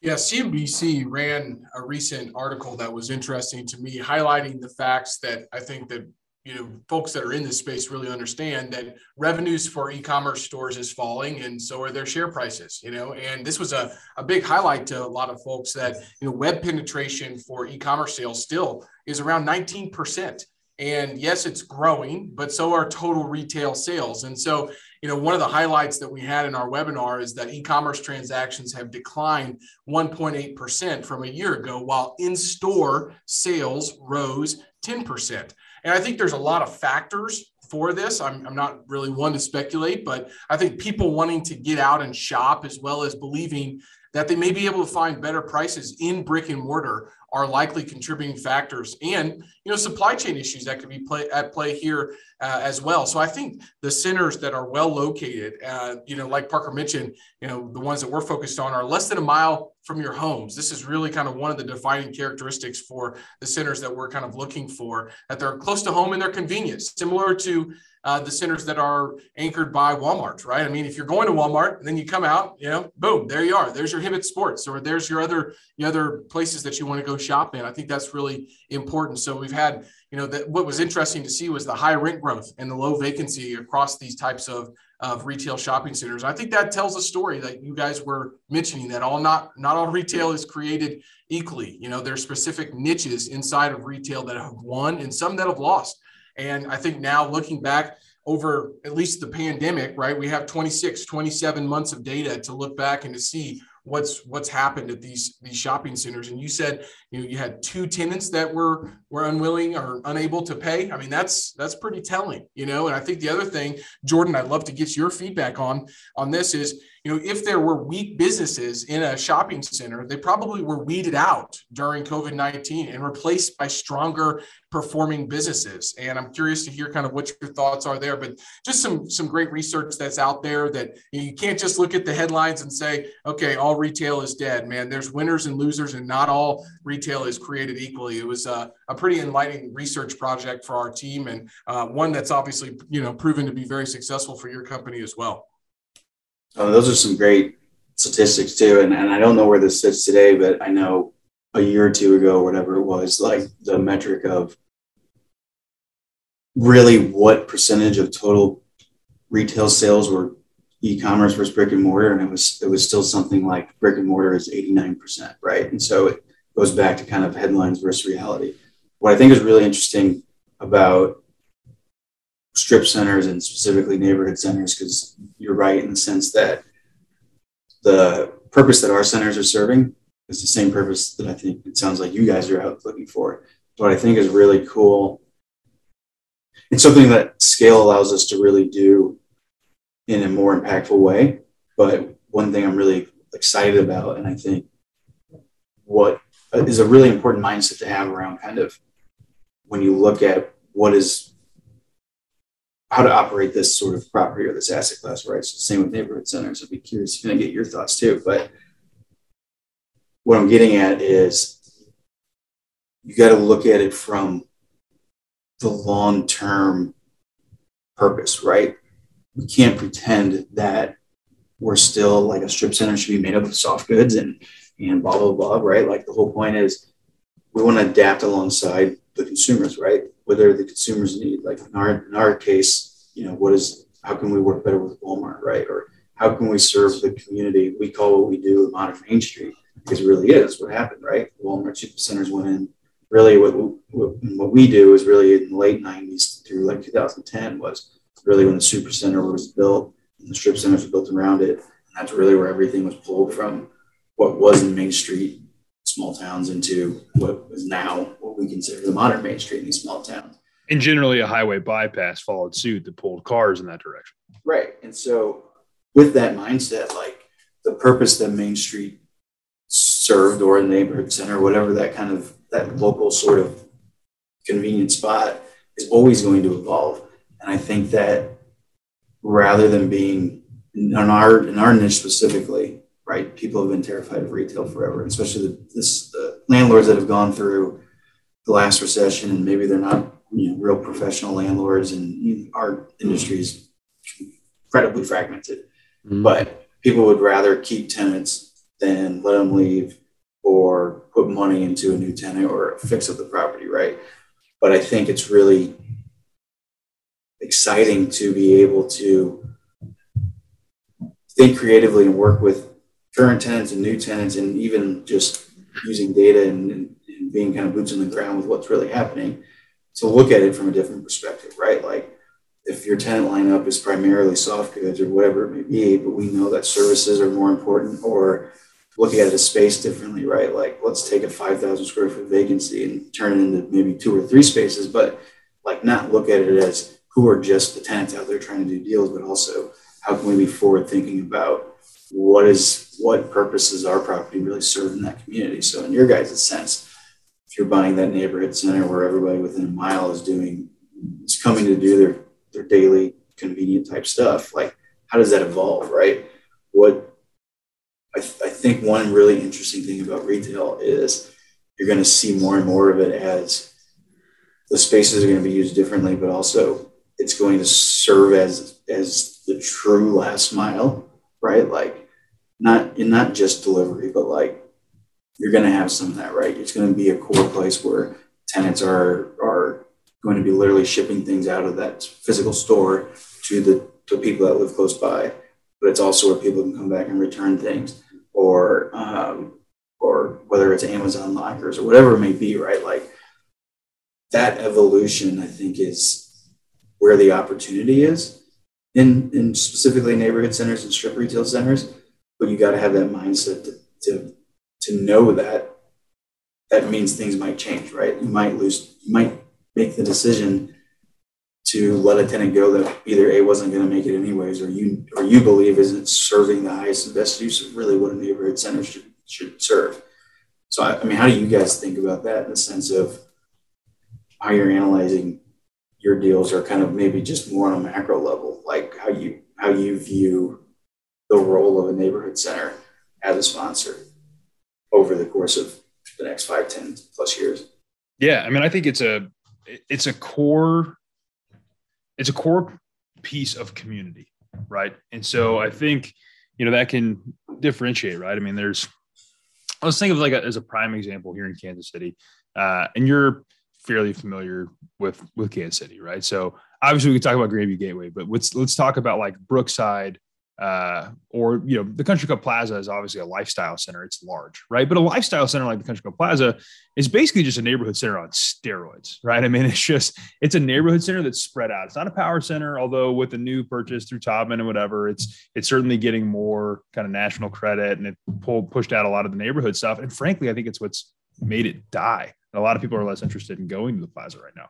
Yeah, CNBC ran a recent article that was interesting to me, highlighting the facts that I think that you know folks that are in this space really understand that revenues for e-commerce stores is falling and so are their share prices you know and this was a, a big highlight to a lot of folks that you know web penetration for e-commerce sales still is around 19% And yes, it's growing, but so are total retail sales. And so, you know, one of the highlights that we had in our webinar is that e-commerce transactions have declined 1.8% from a year ago, while in-store sales rose 10%. And I think there's a lot of factors for this. I'm, I'm not really one to speculate, but I think people wanting to get out and shop as well as believing that they may be able to find better prices in brick and mortar are likely contributing factors. And you know supply chain issues that could be play, at play here uh, as well. So i think the centers that are well located uh, you know like parker mentioned you know the ones that we're focused on are less than a mile from your homes. This is really kind of one of the defining characteristics for the centers that we're kind of looking for that they're close to home and they're convenient similar to uh, the centers that are anchored by Walmart, right? I mean, if you're going to Walmart and then you come out, you know, boom, there you are. There's your Hibbett Sports, or there's your other your other places that you want to go shop in. I think that's really important. So we've had, you know, that what was interesting to see was the high rent growth and the low vacancy across these types of of retail shopping centers. I think that tells a story that you guys were mentioning that all not not all retail is created equally. You know, there's specific niches inside of retail that have won and some that have lost. And I think now looking back over at least the pandemic, right, we have 26, 27 months of data to look back and to see what's what's happened at these these shopping centers. And you said you know you had two tenants that were were unwilling or unable to pay. I mean that's that's pretty telling you know? And i think the other thing jordan i'd love to get your feedback on on this is you know, if there were weak businesses in a shopping center, they probably were weeded out during COVID 19 and replaced by stronger performing businesses. And I'm curious to hear kind of what your thoughts are there, but just some, some great research that's out there that you, know, you can't just look at the headlines and say, okay, all retail is dead, man. There's winners and losers, and not all retail is created equally. It was a, a pretty enlightening research project for our team and uh, one that's obviously, you know, proven to be very successful for your company as well. Oh, those are some great statistics too. And, and I don't know where this sits today, but I know a year or two ago, or whatever it was, like the metric of really what percentage of total retail sales were e-commerce versus brick and mortar. And it was, it was still something like brick and mortar is 89%, right? And so it goes back to kind of headlines versus reality. What I think is really interesting about strip centers and specifically neighborhood centers because you're right in the sense that the purpose that our centers are serving is the same purpose that I think it sounds like you guys are out looking for. What I think is really cool and something that scale allows us to really do in a more impactful way. But one thing I'm really excited about, and I think what is a really important mindset to have around kind of when you look at what is how to operate this sort of property or this asset class, right? So same with neighborhood centers. I'd be curious to get your thoughts too. But what I'm getting at is you got to look at it from the long term purpose, right? We can't pretend that we're still like a strip center should be made up of soft goods and and blah blah blah, right? Like the whole point is we want to adapt alongside the consumers, right? Whatever the consumers need. Like in our in our case, you know, what is how can we work better with Walmart, right? Or how can we serve the community? We call what we do modern Main Street because it really is what happened, right? Walmart centers went in. Really, what, what, what we do is really in the late 90s through like 2010 was really when the super center was built and the strip centers were built around it. And that's really where everything was pulled from what was in Main Street small towns into what is now what we consider the modern Main Street in these small towns. And generally, a highway bypass followed suit that pulled cars in that direction. Right. And so, with that mindset, like the purpose that Main Street served or a neighborhood center, whatever that kind of that local sort of convenient spot is always going to evolve. And I think that rather than being in our in our niche specifically, right? People have been terrified of retail forever, especially the, this, the landlords that have gone through the last recession, and maybe they're not you know, real professional landlords, and our industry is incredibly fragmented. Mm-hmm. But people would rather keep tenants than let them leave or put money into a new tenant or fix up the property, right? But I think it's really exciting to be able to think creatively and work with current tenants and new tenants, and even just using data and, and, being kind of boots on the ground with what's really happening to look at it from a different perspective, right? Like if your tenant lineup is primarily soft goods or whatever it may be, but we know that services are more important or looking at a space differently, right? Like let's take a 5,000 square foot vacancy and turn it into maybe two or three spaces, but like not look at it as who are just the tenants out there trying to do deals, but also how can we be forward thinking about what is what purposes our property really serve in that community. So in your guys' sense, if you're buying that neighborhood center where everybody within a mile is doing is coming to do their their daily convenient type stuff, like how does that evolve, right? What I, th- I think one really interesting thing about retail is you're going to see more and more of it as the spaces are going to be used differently, but also it's going to serve as as the true last mile, right? Like not in not just delivery, but like you're going to have some of that, right? It's going to be a core place where tenants are are going to be literally shipping things out of that physical store to the to people that live close by. But it's also where people can come back and return things, or um, or whether it's Amazon lockers or whatever it may be, right? Like that evolution, I think, is where the opportunity is in in specifically neighborhood centers and strip retail centers. But you got to have that mindset to, to to know that that means things might change, right? You might lose, you might make the decision to let a tenant go that either A wasn't going to make it anyways, or you or you believe isn't serving the highest and best use of really what a neighborhood center should should serve. So I, I mean, how do you guys think about that in the sense of how you're analyzing your deals, or kind of maybe just more on a macro level, like how you how you view the role of a neighborhood center as a sponsor? Over the course of the next five, 10 plus years. Yeah. I mean, I think it's a, it's a core, it's a core piece of community. Right. And so I think, you know, that can differentiate, right? I mean, there's, let's think of like a, as a prime example here in Kansas City, uh, and you're fairly familiar with with Kansas City, right? So obviously we can talk about Grandview Gateway, but let's let's talk about like Brookside, uh, or you know the country club plaza is obviously a lifestyle center. It's large right? But a lifestyle center like the country club plaza is basically just a neighborhood center on steroids right? I mean it's just it's a neighborhood center that's spread out. It's not a power center although with the new purchase through Taubman and whatever it's it's certainly getting more kind of national credit and it pulled pushed out a lot of the neighborhood stuff. And frankly i think it's what's made it die. A lot of people are less interested in going to the plaza right now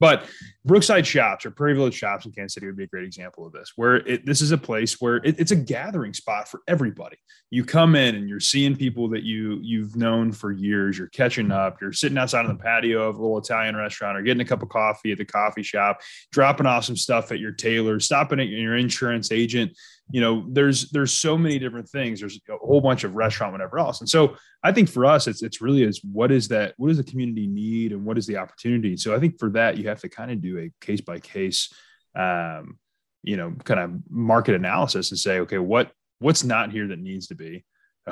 but Brookside Shops or Prairie Village Shops in Kansas City would be a great example of this, where it, this is a place where it, it's a gathering spot for everybody. You come in and you're seeing people that you you've known for years. You're catching up. You're sitting outside on the patio of a little Italian restaurant or getting a cup of coffee at the coffee shop, dropping off some stuff at your tailor, stopping at your insurance agent you know there's there's so many different things. There's a whole bunch of restaurant whatever else. And so i think for us it's it's really is what is that what does the community need and what is the opportunity? So i think for that you have to kind of do a case by case um you know kind of market analysis and say okay what what's not here that needs to be?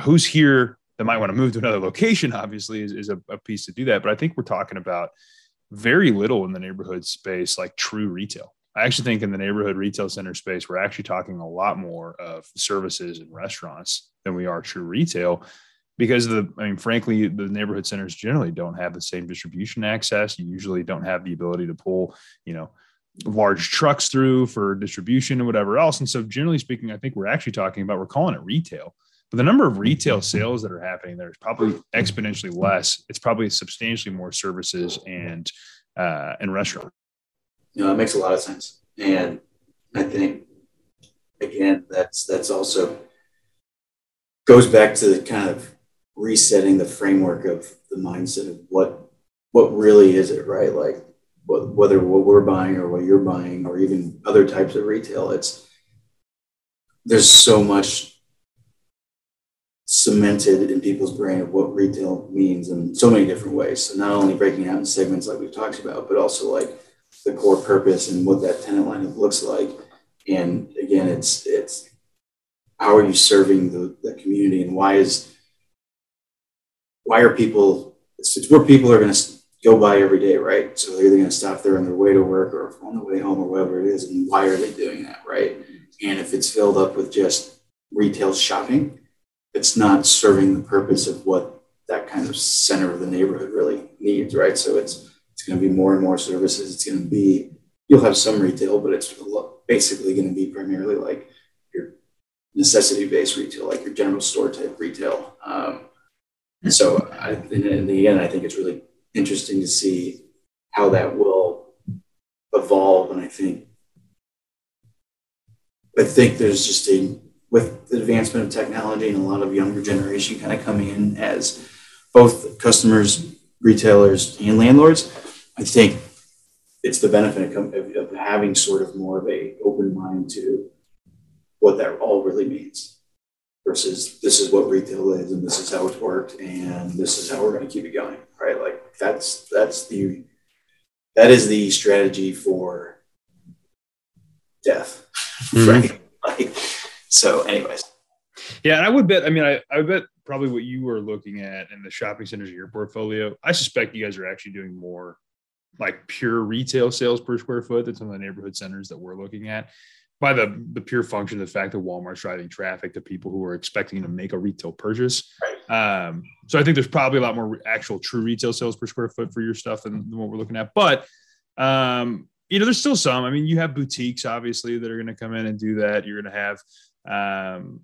Who's here that might want to move to another location obviously is, is a, a piece to do that. But i think we're talking about very little in the neighborhood space like true retail I actually think in the neighborhood retail center space, we're actually talking a lot more of services and restaurants than we are true retail because the, I mean, frankly, the neighborhood centers generally don't have the same distribution access. You usually don't have the ability to pull, you know, large trucks through for distribution and whatever else. And so, generally speaking, I think we're actually talking about, we're calling it retail. But the number of retail sales that are happening there is probably exponentially less. It's probably substantially more services and uh, and restaurants. You know, that makes a lot of sense. And I think again, that's that's also goes back to the kind of resetting the framework of the mindset of what what really is it, right? Like what, whether what we're buying or what you're buying or even other types of retail, it's there's so much cemented in people's brain of what retail means in so many different ways. So not only breaking out in segments like we've talked about, but also like the core purpose and what that tenant lineup looks like. And again, it's it's how are you serving the, the community and why is why are people it's, it's where people are going to go by every day, right? So they're either going to stop there on their way to work or on the way home or whatever it is. And why are they doing that, right? And if it's filled up with just retail shopping, it's not serving the purpose of what that kind of center of the neighborhood really needs, right? So it's It's going to be more and more services. It's going to be, you'll have some retail, but it's basically going to be primarily like your necessity based retail, like your general store type retail. Um, so, I, in the end, I think it's really interesting to see how that will evolve. And I think, I think there's just a, with the advancement of technology and a lot of younger generation kind of coming in as both customers, retailers, and landlords, I think it's the benefit of, of having sort of more of a open mind to what that all really means versus this is what retail is and this is how it's worked and this is how we're going to keep it going right? Like that's that's the that is the strategy for death. Mm-hmm. right? Like so anyways. Yeah and i would bet i mean i, I would bet probably what you were looking at in the shopping centers of your portfolio i suspect you guys are actually doing more like pure retail sales per square foot than some of the neighborhood centers that we're looking at by the the pure function of the fact that Walmart's driving traffic to people who are expecting to make a retail purchase. Um, so I think there's probably a lot more actual true retail sales per square foot for your stuff than, than what we're looking at. But um, you know, there's still some. I mean, you have boutiques obviously that are going to come in and do that. You're going to have um,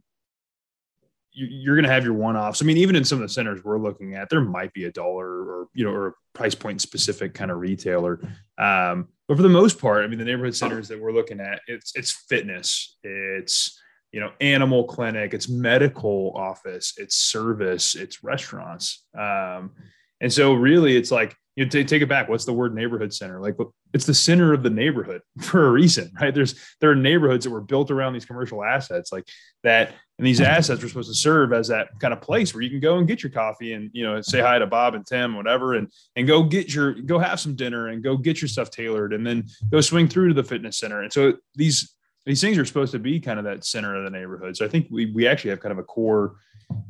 you're going to have your one-offs. I mean, even in some of the centers we're looking at, there might be a dollar or you know or price point specific kind of retailer. Um, but for the most part, I mean, the neighborhood centers that we're looking at, it's it's fitness, it's you know animal clinic, it's medical office, it's service, it's restaurants. Um, and so really, it's like you know, take it back. What's the word neighborhood center? Like it's the center of the neighborhood for a reason, right? There's there are neighborhoods that were built around these commercial assets like that. And these assets were supposed to serve as that kind of place where you can go and get your coffee and, you know, say hi to Bob and Tim, whatever, and, and go get your, go have some dinner and go get your stuff tailored and then go swing through to the fitness center. And so these, these things are supposed to be kind of that center of the neighborhood. So I think we, we actually have kind of a core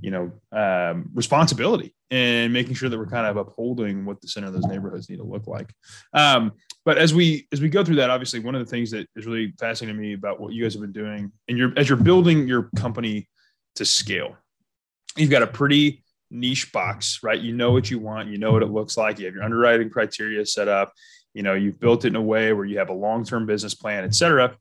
you know um, responsibility and making sure that we're kind of upholding what the center of those neighborhoods need to look like. Um, but as we as we go through that obviously one of the things that is really fascinating to me about what you guys have been doing and you're as you're building your company to scale you've got a pretty niche box right? You know what you want you know what it looks like you have your underwriting criteria set up you know you've built it in a way where you have a long-term business plan et cetera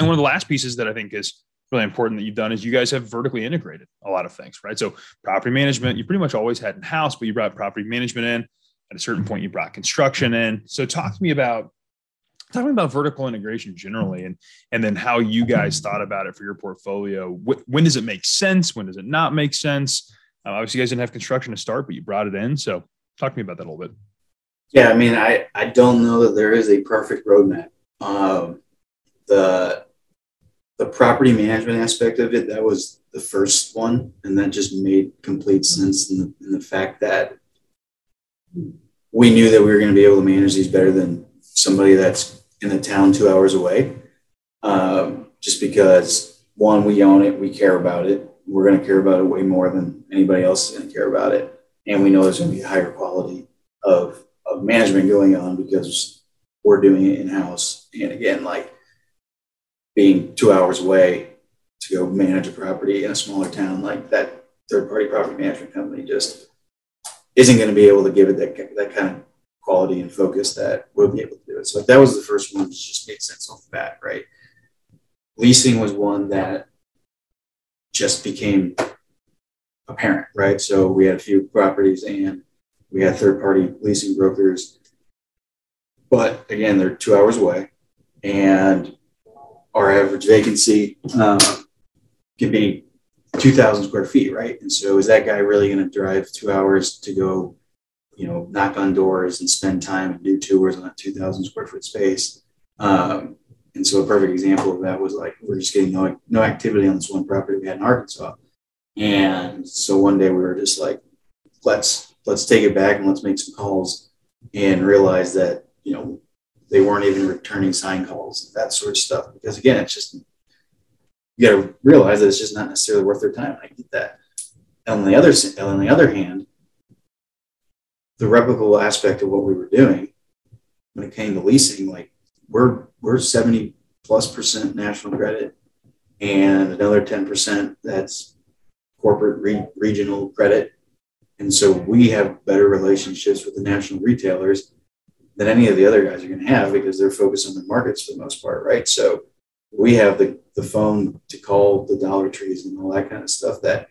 and one of the last pieces that i think is really important that you've done is you guys have vertically integrated a lot of things, right? So property management, you pretty much always had in house, but you brought property management in. At a certain point, you brought construction in. So talk to me about talking about vertical integration generally, and and then how you guys thought about it for your portfolio. when does it make sense? When does it not make sense? Uh, obviously, you guys didn't have construction to start, but you brought it in. So talk to me about that a little bit. Yeah, I mean, I I don't know that there is a perfect roadmap. Um, the the property management aspect of it, that was the first one. And that just made complete sense in the, in the fact that we knew that we were going to be able to manage these better than somebody that's in the town two hours away. Um, just because, one, we own it, we care about it. We're going to care about it way more than anybody else is going to care about it. And we know there's going to be a higher quality of, of management going on because we're doing it in house. And again, like, being two hours away to go manage a property in a smaller town like that third party property management company just isn't going to be able to give it that, that kind of quality and focus that we'll be able to do it. So that was the first one that just made sense off the bat, right? Leasing was one that just became apparent, right? So we had a few properties and we had third party leasing brokers. But again, they're two hours away and our average vacancy um, can be 2,000 square feet, right? And so is that guy really going to drive two hours to go, you know, knock on doors and spend time and do tours on that 2,000 square foot space? Um, and so a perfect example of that was like we're just getting no, no activity on this one property we had in Arkansas. And so one day we were just like, let's let's take it back and let's make some calls and realize that, you know, they weren't even returning sign calls, that sort of stuff. Because again, it's just you got to realize that it's just not necessarily worth their time. I get that. On the other on the other hand, the replicable aspect of what we were doing when it came to leasing, like we're we're 70 plus percent national credit and another 10 percent that's corporate re- regional credit. And so we have better relationships with the national retailers than any of the other guys are going to have because they're focused on their markets for the most part, right? So we have the, the phone to call the Dollar Trees and all that kind of stuff that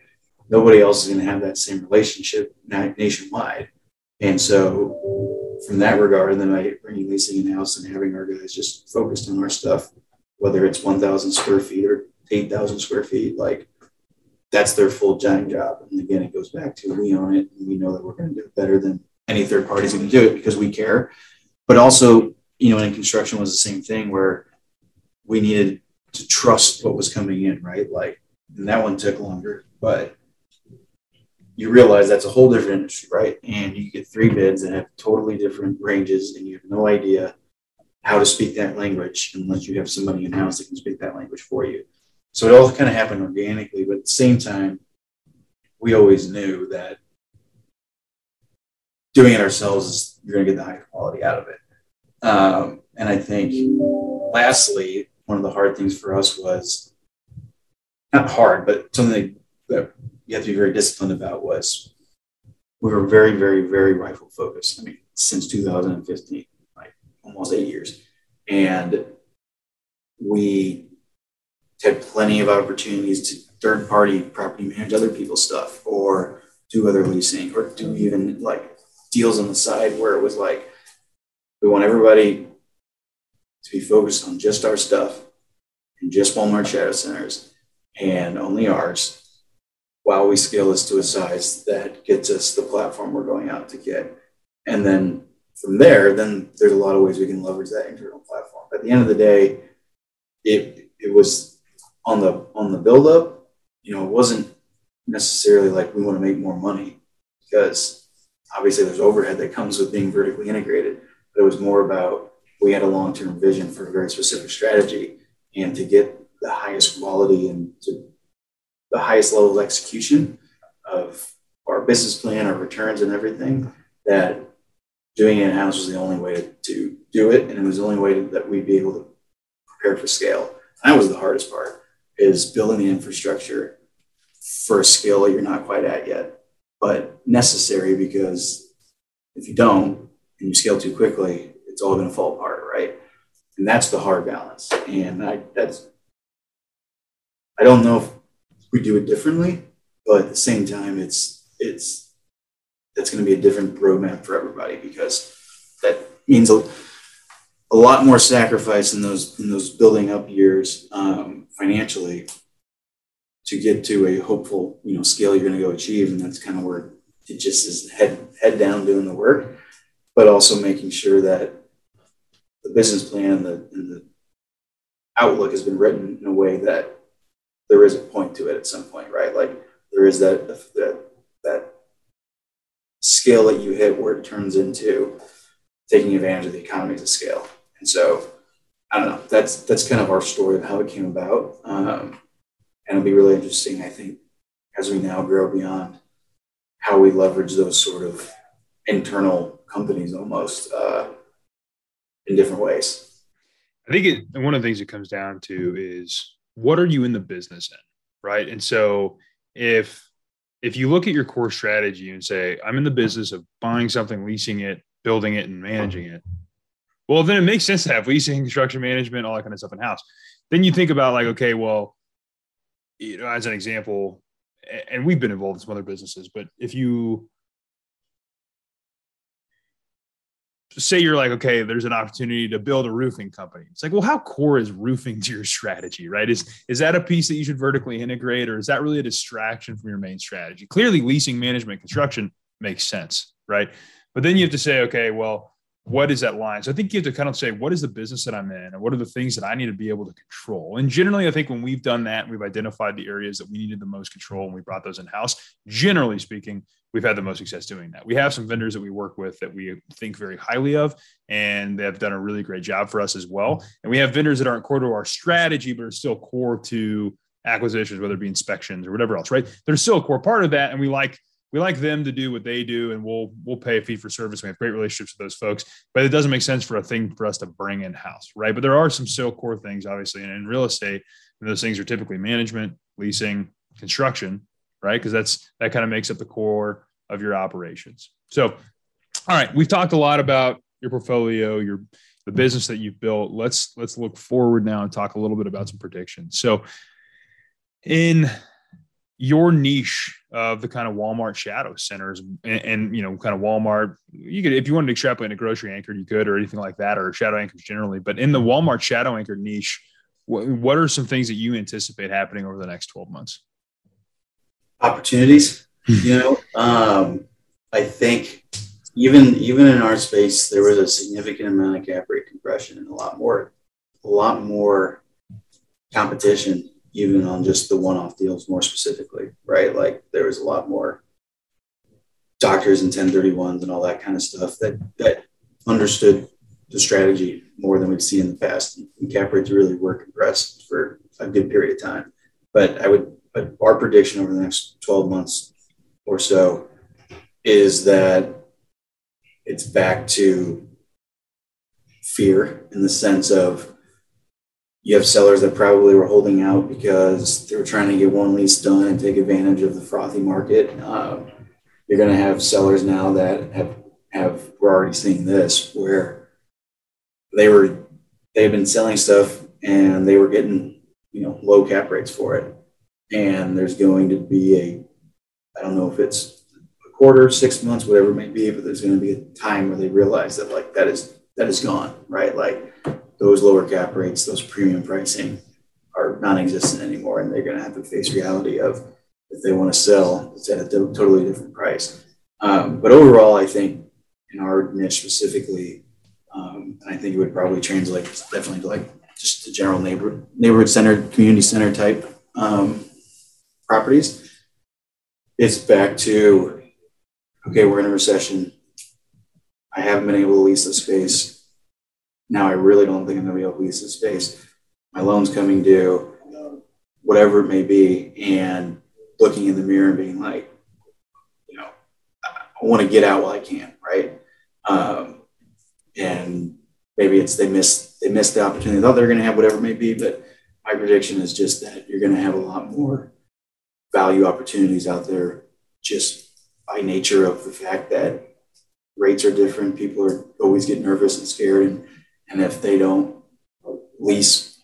nobody else is going to have that same relationship nationwide. And so from that regard, and then I bringing leasing in house and having our guys just focused on our stuff, whether it's 1,000 square feet or 8,000 square feet, like that's their full giant job. And again, it goes back to we own it and we know that we're going to do it better than any third party is going to do it because we care. But also, you know, in construction was the same thing where we needed to trust what was coming in, right? Like, and that one took longer, but you realize that's a whole different industry, right? And you get three bids that have totally different ranges, and you have no idea how to speak that language unless you have somebody in house that can speak that language for you. So it all kind of happened organically, but at the same time, we always knew that doing it ourselves is you're going to get the highest quality out of it. Um, and I think, lastly, one of the hard things for us was not hard, but something that you have to be very disciplined about was we were very, very, very rifle focused. I mean, since 2015, like almost eight years. And we had plenty of opportunities to third party property manage other people's stuff or do other leasing or do even like deals on the side where it was like we want everybody to be focused on just our stuff and just Walmart shadow centers and only ours while we scale this to a size that gets us the platform we're going out to get. And then from there, then there's a lot of ways we can leverage that internal platform. At the end of the day, it it was on the on the build up, you know, it wasn't necessarily like we want to make more money because obviously there's overhead that comes with being vertically integrated. But it was more about we had a long term vision for a very specific strategy and to get the highest quality and to the highest level of execution of our business plan, our returns, and everything, that doing it in house was the only way to, do it. And it was the only way that we'd be able to prepare for scale. And that was the hardest part is building the infrastructure for a scale that you're not quite at yet, but necessary because if you don't and you scale too quickly, it's all going to fall apart, right? And that's the hard balance. And I, that's, I don't know if we do it differently, but at the same time, it's it's that's going to be a different roadmap for everybody because that means a, a lot more sacrifice in those in those building up years um, financially to get to a hopeful you know scale you're going to go achieve, and that's kind of where it just is head head down doing the work, but also making sure that the business plan and the, and the outlook has been written in a way that there is a point to it at some point, right? Like there is that that that scale that you hit where it turns into taking advantage of the economies of scale. And so I don't know. That's that's kind of our story of how it came about, um, and it'll be really interesting. I think as we now grow beyond how we leverage those sort of internal companies almost uh, in different ways. I think it, one of the things it comes down to is what are you in the business in right and so if if you look at your core strategy and say i'm in the business of buying something leasing it building it and managing it well then it makes sense to have leasing construction management all that kind of stuff in house then you think about like okay well you know as an example and we've been involved in some other businesses but if you say you're like, okay, there's an opportunity to build a roofing company. It's like, well, how core is roofing to your strategy, right? Is is that a piece that you should vertically integrate, or is that really a distraction from your main strategy? Clearly, leasing, management, construction makes sense, right? But then you have to say, okay, well, what is that line? So I think you have to kind of say, what is the business that I'm in, and what are the things that I need to be able to control? And generally, I think when we've done that, we've identified the areas that we needed the most control, and we brought those in house. Generally speaking, we've had the most success doing that. We have some vendors that we work with that we think very highly of, and they have done a really great job for us as well. And we have vendors that aren't core to our strategy, but are still core to acquisitions, whether it be inspections or whatever else, right? They're still a core part of that, and we like we like them to do what they do and we'll we'll pay a fee for service. We have great relationships with those folks, but it doesn't make sense for a thing for us to bring in house, right? But there are some still core things, obviously, and in real estate, and those things are typically management, leasing, construction, right? Because that's that kind of makes up the core of your operations. So, all right, we've talked a lot about your portfolio, your the business that you've built. Let's let's look forward now and talk a little bit about some predictions. So, in your niche of the kind of Walmart shadow centers and, and, you know, kind of Walmart, you could, if you wanted to extrapolate in a grocery anchored, you could, or anything like that, or shadow anchors generally. But in the Walmart shadow anchored niche, what, what are some things that you anticipate happening over the next 12 months? Opportunities, you know, um, I think even, even in our space, there was a significant amount of cap rate compression and a lot more, a lot more competition even on just the one-off deals more specifically, right? Like there was a lot more doctors and 1031s and all that kind of stuff that that understood the strategy more than we've seen in the past. And cap rates really were compressed for a good period of time. But I would but our prediction over the next 12 months or so is that it's back to fear in the sense of you have sellers that probably were holding out because they were trying to get one lease done and take advantage of the frothy market. Um, you're going to have sellers now that have have we're already seeing this where they were they've been selling stuff and they were getting you know low cap rates for it, and there's going to be a I don't know if it's a quarter, six months, whatever it may be, but there's going to be a time where they realize that like that is that is gone, right? Like those lower cap rates, those premium pricing are non-existent anymore, and they're going to have to face reality of if they want to sell, it's at a totally different price. Um, but overall, I think in our niche specifically, um, I think it would probably translate definitely to like just the general neighbor neighborhood centered, community center type um, properties. It's back to okay, we're in a recession. I haven't been able to lease the space now I really don't think I'm going to be able to lease this space. My loan's coming due, whatever it may be, and looking in the mirror and being like, you know, I want to get out while I can, right? Um, and maybe it's they miss they missed the opportunity. They thought they're going to have whatever it may be, but my prediction is just that you're going to have a lot more value opportunities out there just by nature of the fact that rates are different. People are always get nervous and scared, and and if they don't lease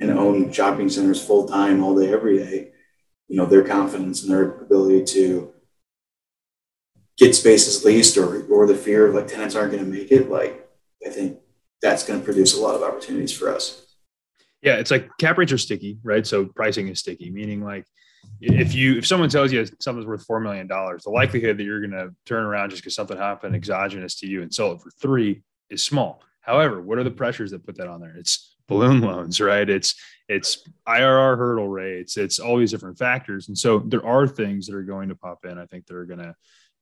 and own shopping centers full time all day, every day, you know, their confidence and their ability to get spaces leased or, or the fear of like tenants aren't going to make it, like, I think that's going to produce a lot of opportunities for us. Yeah, it's like cap rates are sticky, right? So pricing is sticky, meaning like if you if someone tells you something's worth four million dollars, the likelihood that you're going to turn around just because something happened exogenous to you and sell it for three is small. However, what are the pressures that put that on there? It's balloon loans, right? It's it's IRR hurdle rates. It's all these different factors, and so there are things that are going to pop in. I think that are going to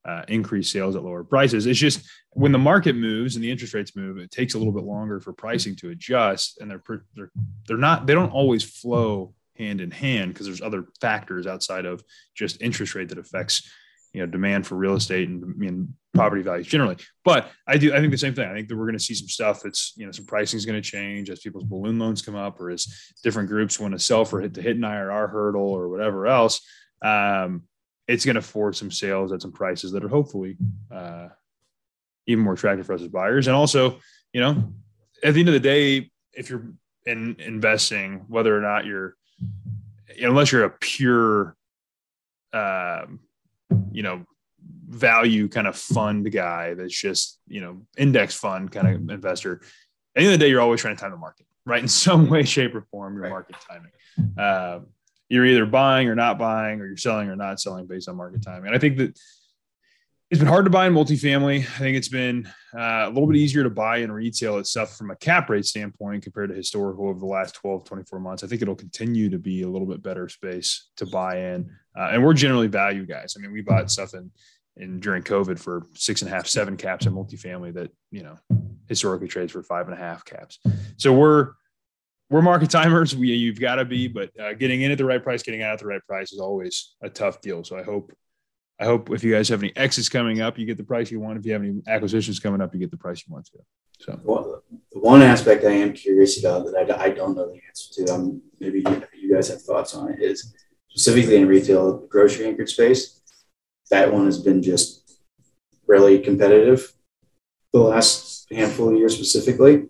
uh, increase sales at lower prices. It's just when the market moves and the interest rates move, it takes a little bit longer for pricing to adjust, and they're they're they're not they don't always flow hand in hand because there's other factors outside of just interest rate that affects you know demand for real estate and, property values generally. But I do I think the same thing. I think that we're going to see some stuff that's you know some pricing is going to change as people's balloon loans come up or as different groups want to sell for hit to hit an IRR hurdle or whatever else. Um, it's going to force some sales at some prices that are hopefully uh, even more attractive for us as buyers. And also, you know, at the end of the day, if you're in investing, whether or not you're, unless you're a pure um, you know, value kind of fund guy that's just, you know, index fund kind of investor. At the end of the day, you're always trying to time the market, right? In some way, shape, or form, your right. market timing. Uh, you're either buying or not buying, or you're selling or not selling based on market timing. And I think that it's been hard to buy in multifamily. I think it's been uh, a little bit easier to buy in retail itself from a cap rate standpoint compared to historical over the last 12, 24 months. I think it'll continue to be a little bit better space to buy in. Uh, and we're generally value guys. I mean, we bought stuff in, in during COVID for six and a half, seven caps in multifamily that, you know, historically trades for five and a half caps. So we're, we're market timers. We, you've got to be, but uh, getting in at the right price, getting out at the right price is always a tough deal. So I hope I hope if you guys have any exits coming up, you get the price you want. If you have any acquisitions coming up, you get the price you want to. So, well, one aspect I am curious about that I, I don't know the answer to, um, maybe you guys have thoughts on it, is specifically in retail, grocery anchored space. That one has been just really competitive. the last handful of years specifically.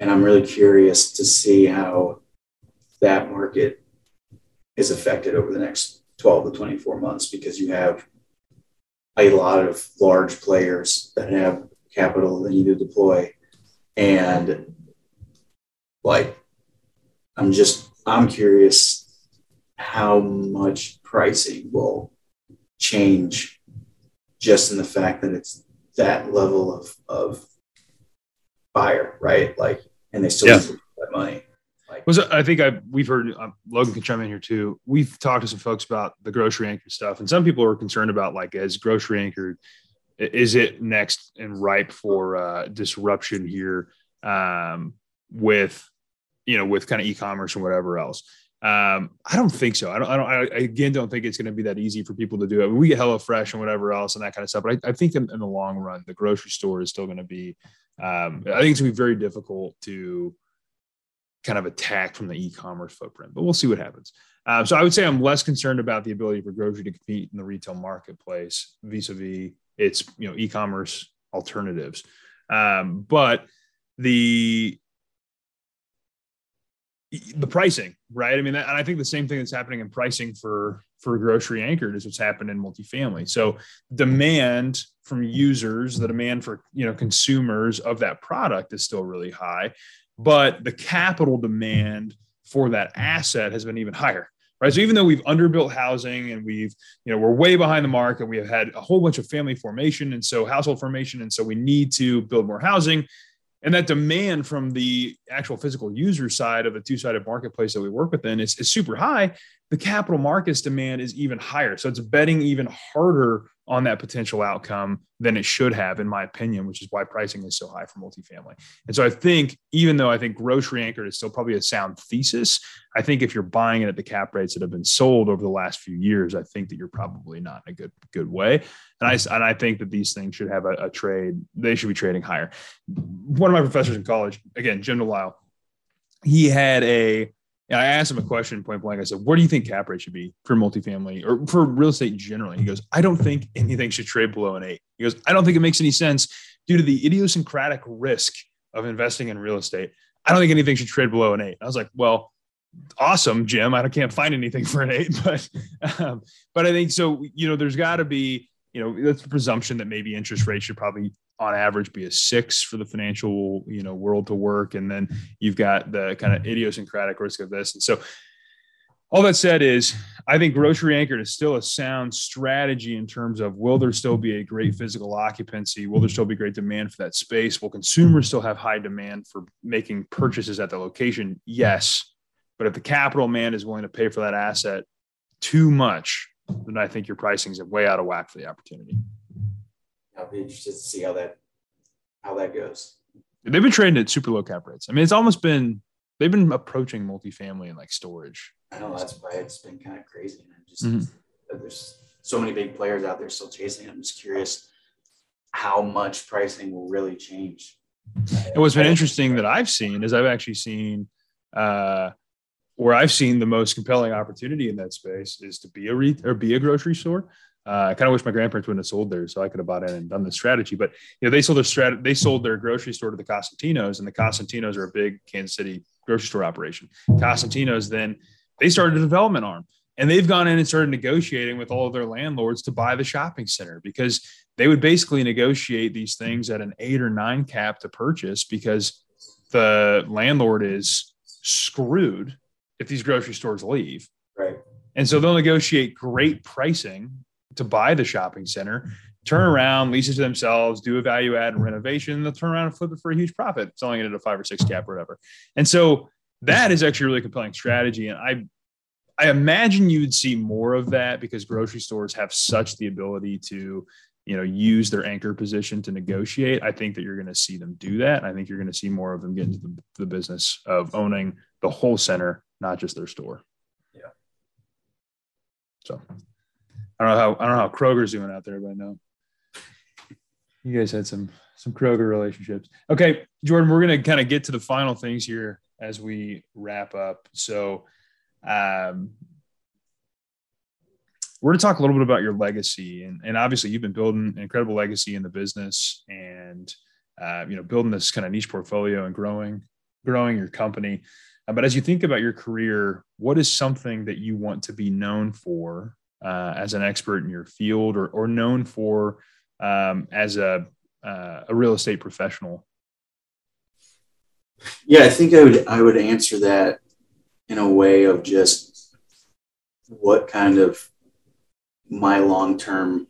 And I'm really curious to see how that market is affected over the next 12 to 24 months because you have a lot of large players that have capital they need to deploy. And like, I'm just, I'm curious how much pricing will change just in the fact that it's that level of, of buyer, right? Like, and they still yeah. need that money. Was I think I we've heard um, Logan can chime in here too. We've talked to some folks about the grocery anchored stuff, and some people are concerned about like as grocery anchored, is it next and ripe for uh, disruption here um, with you know with kind of e-commerce and whatever else. Um, I don't think so. I don't, I don't, I again don't think it's going to be that easy for people to do it. We get HelloFresh and whatever else and that kind of stuff. But I, I think in, in, the long run, the grocery store is still going to be, um, I think it's going to be very difficult to kind of attack from the e-commerce footprint, but we'll see what happens. Um, so I would say I'm less concerned about the ability for grocery to compete in the retail marketplace vis-a-vis its, you know, e-commerce alternatives. Um, but the the pricing, right? I mean, and I think the same thing that's happening in pricing for for grocery anchored is what's happened in multifamily. So demand from users, the demand for you know consumers of that product is still really high, but the capital demand for that asset has been even higher. Right. So even though we've underbuilt housing and we've, you know, we're way behind the mark and we have had a whole bunch of family formation and so household formation. And so we need to build more housing and that demand from the actual physical user side of a two-sided marketplace that we work within is, is super high the capital markets demand is even higher so it's betting even harder on that potential outcome than it should have, in my opinion, which is why pricing is so high for multifamily. And so I think, even though I think grocery anchored is still probably a sound thesis, I think if you're buying it at the cap rates that have been sold over the last few years, I think that you're probably not in a good good way. And I and I think that these things should have a, a trade; they should be trading higher. One of my professors in college, again, Jim Delisle, he had a and I asked him a question point blank. I said, "Where do you think cap rate should be for multifamily or for real estate generally?" He goes, "I don't think anything should trade below an eight. He goes, "I don't think it makes any sense due to the idiosyncratic risk of investing in real estate. I don't think anything should trade below an eight. I was like, "Well, awesome, Jim. I can't find anything for an eight, but um, but I think so. You know, there's got to be you know that's the presumption that maybe interest rates should probably on average be a six for the financial you know world to work. And then you've got the kind of idiosyncratic risk of this. And so all that said is i think grocery anchored is still a sound strategy in terms of will there still be a great physical occupancy? Will there still be great demand for that space? Will consumers still have high demand for making purchases at the location? Yes. But if the capital man is willing to pay for that asset too much then i think your pricing is way out of whack for the opportunity I'll be interested to see how that how that goes. They've been trading at super low cap rates. I mean, it's almost been they've been approaching multifamily and like storage. I know that's why it's been kind of crazy. And I'm just mm-hmm. there's so many big players out there still chasing. I'm just curious how much pricing will really change. And what's been interesting that I've seen is I've actually seen uh, where I've seen the most compelling opportunity in that space is to be a re- or be a grocery store. Uh, I kind of wish my grandparents wouldn't have sold theirs, so I could have bought in and done the strategy. But you know, they sold their strat- they sold their grocery store to the Cosentinos, and the Cosentinos are a big Kansas City grocery store operation. Cosentinos then they started a development arm, and they've gone in and started negotiating with all of their landlords to buy the shopping center because they would basically negotiate these things at an eight or nine cap to purchase because the landlord is screwed if these grocery stores leave. Right. And so they'll negotiate great pricing to buy the shopping center, turn mm-hmm. around, lease it to themselves, do a value add and renovation, they'll turn around and flip it for a huge profit, selling it at a five or six cap or whatever. And so that is actually a really compelling strategy. And I I imagine you would see more of that because grocery stores have such the ability to, you know, use their anchor position to negotiate. I think that you're going to see them do that. I think you're going to see more of them get into the, the business of owning the whole center, not just their store. Yeah. So I don't know how I don't know how Kroger's doing out there, but I know you guys had some some Kroger relationships. Okay, Jordan, we're gonna kind of get to the final things here as we wrap up. So, um, we're to talk a little bit about your legacy, and, and obviously you've been building an incredible legacy in the business, and uh, you know, building this kind of niche portfolio and growing, growing your company. Uh, but as you think about your career, what is something that you want to be known for uh, as an expert in your field, or or known for um, as a uh, a real estate professional? Yeah, I think I would I would answer that in a way of just what kind of my long term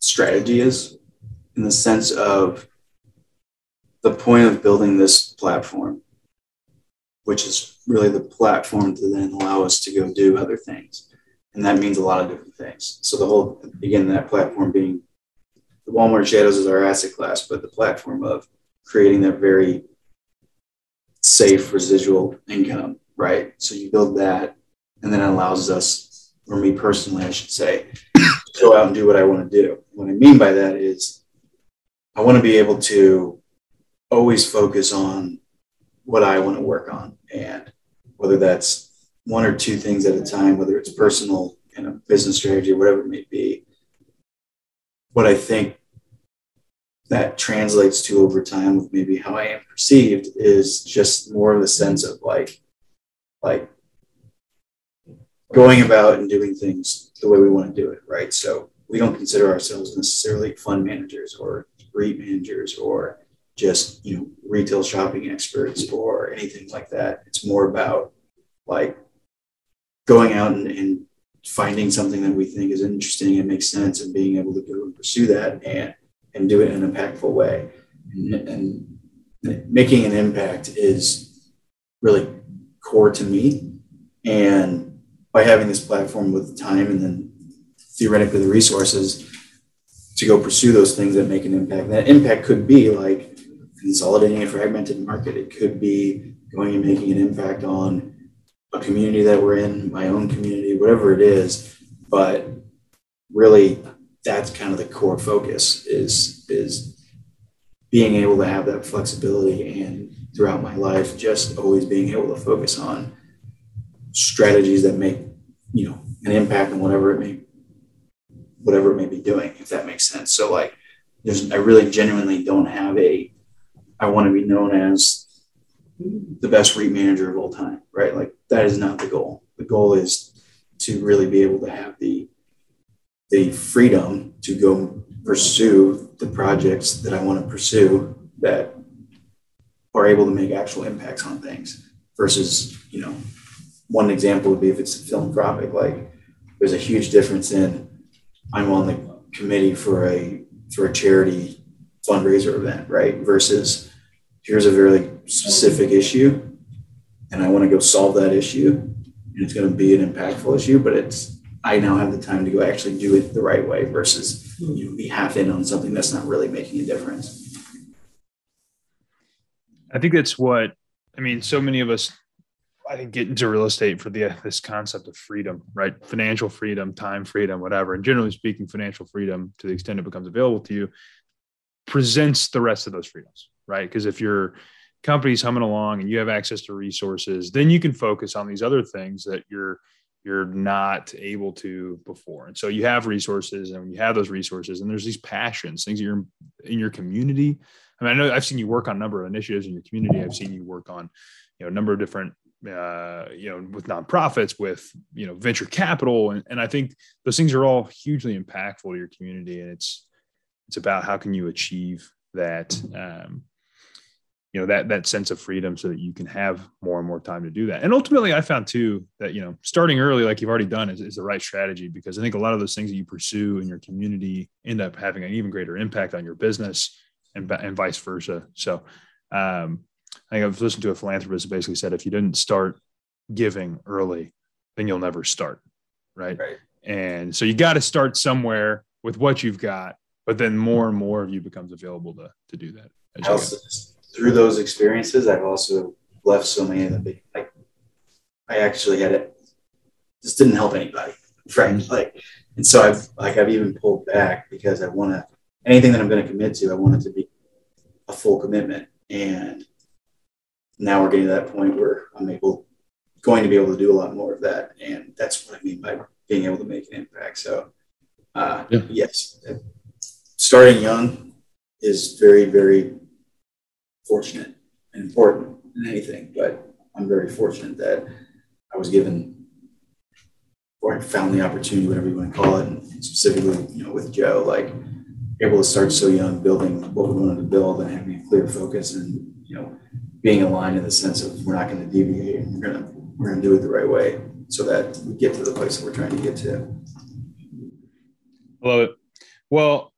strategy is in the sense of the point of building this platform, which is really the platform to then allow us to go do other things. And that means a lot of different things. So the whole, again, that platform being the Walmart Shadows is our asset class, but the platform of creating that very safe residual income, right? So you build that, and then it allows us, or me personally, I should say, to go out and do what I want to do. What I mean by that is I want to be able to always focus on what I want to work on. And whether that's one or two things at a time, whether it's personal and a business strategy, whatever it may be, what I think that translates to over time with maybe how I am perceived is just more of a sense of like, like going about and doing things the way we want to do it, right? So we don't consider ourselves necessarily fund managers or REIT managers or just you know retail shopping experts or anything like that. It's more about like going out and, and finding something that we think is interesting and makes sense and being able to go and pursue that and and do it in an impactful way. And, and making an impact is really core to me. And by having this platform with the time and then theoretically the resources to go pursue those things that make an impact, that impact could be like consolidating a fragmented market. It could be going and making an impact on a community that we're in, my own community, whatever it is. But really, that's kind of the core focus is is being able to have that flexibility and throughout my life just always being able to focus on strategies that make you know an impact on whatever it may whatever it may be doing if that makes sense so like there's i really genuinely don't have a i want to be known as the best REIT manager of all time right like that is not the goal the goal is to really be able to have the the freedom to go pursue the projects that I want to pursue that are able to make actual impacts on things versus, you know, one example would be if it's philanthropic, like there's a huge difference in I'm on the committee for a for a charity fundraiser event, right? Versus here's a very specific issue and I want to go solve that issue and it's going to be an impactful issue, but it's I now have the time to go actually do it the right way versus you know, be half in on something that's not really making a difference. I think that's what I mean. So many of us, I think, get into real estate for the this concept of freedom, right? Financial freedom, time freedom, whatever. And generally speaking, financial freedom, to the extent it becomes available to you, presents the rest of those freedoms, right? Because if your company's humming along and you have access to resources, then you can focus on these other things that you're you're not able to before. And so you have resources, and you have those resources, and there's these passions, things you're in your community. I mean, I know I've seen you work on a number of initiatives in your community. I've seen you work on, you know, a number of different, uh, you know, with nonprofits, with you know, venture capital, and, and I think those things are all hugely impactful to your community. And it's it's about how can you achieve that um, you know that that sense of freedom so that you can have more and more time to do that. And ultimately i found too that you know starting early like you've already done is, is the right strategy because i think a lot of those things that you pursue in your community end up having an even greater impact on your business and, and vice versa. So um, i think i've listened to a philanthropist who basically said if you didn't start giving early then you'll never start right, right. and so you got to start somewhere with what you've got but then more and more of you becomes available to, to do that through those experiences, I've also left so many of them. Like, I actually had it, just didn't help anybody, right? Mm-hmm. Like, and so I've like I've even pulled back because I want to anything that I'm going to commit to, I want it to be a full commitment. And now we're getting to that point where I'm able, going to be able to do a lot more of that, and that's what I mean by being able to make an impact. So, uh, yeah. yes, starting young is very, very fortunate and important in anything. But I'm very fortunate that I was given or I found the opportunity, whatever you want to call it, and specifically, you know, with Joe, like able to start so young, building what we wanted to build and having a clear focus and, you know, being aligned in the sense of we're not going to deviate and we're going to, we're going to do it the right way so that we get to the place that we're trying to get to. I love it. Well,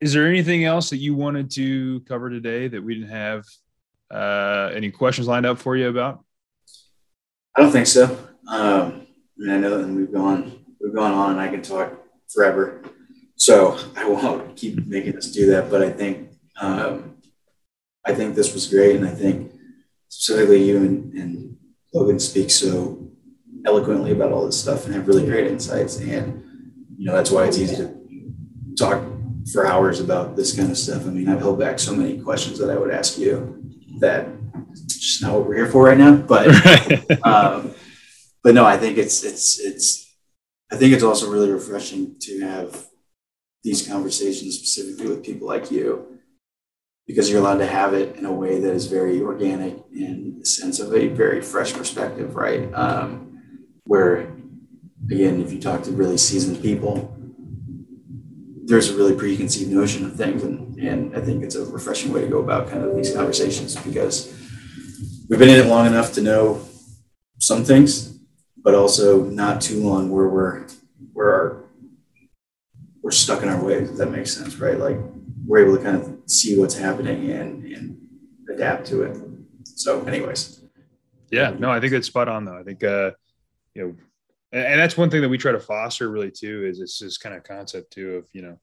is there anything else that you wanted to cover today that we didn't have uh, any questions lined up for you about? I don't think so. Um, I mean, I know that we've gone we've gone on, and I can talk forever, so I won't keep making us do that. But I think um, I think this was great, and I think specifically you and, and Logan speak so eloquently about all this stuff and have really great insights, and you know that's why it's easy to talk for hours about this kind of stuff. I mean, I've held back so many questions that I would ask you that just not what we're here for right now. But um, but no, I think it's it's it's I think it's also really refreshing to have these conversations specifically with people like you because you're allowed to have it in a way that is very organic in the sense of a very fresh perspective, right? Um, where again, if you talk to really seasoned people, there's a really preconceived notion of things, and, and I think it's a refreshing way to go about kind of these conversations because we've been in it long enough to know some things, but also not too long where we're where our, we're stuck in our ways. If that makes sense, right? Like we're able to kind of see what's happening and and adapt to it. So, anyways. Yeah, no, I think it's spot on though. I think uh, you know and, and that's one thing that we try to foster really too is it's this kind of concept too of you know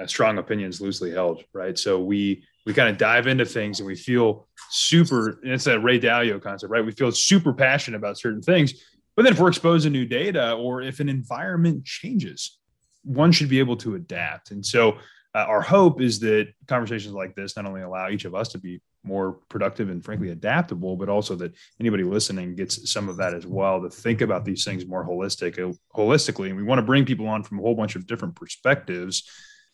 uh, strong opinions loosely held right? So we we kind of dive into things and we feel super it's that ray dalio concept right? We feel super passionate about certain things. But then if we're exposed to new data or if an environment changes one should be able to adapt. And so uh, our hope is that conversations like this not only allow each of us to be more productive and frankly adaptable, but also that anybody listening gets some of that as well to think about these things more holistic, uh, holistically. And we want to bring people on from a whole bunch of different perspectives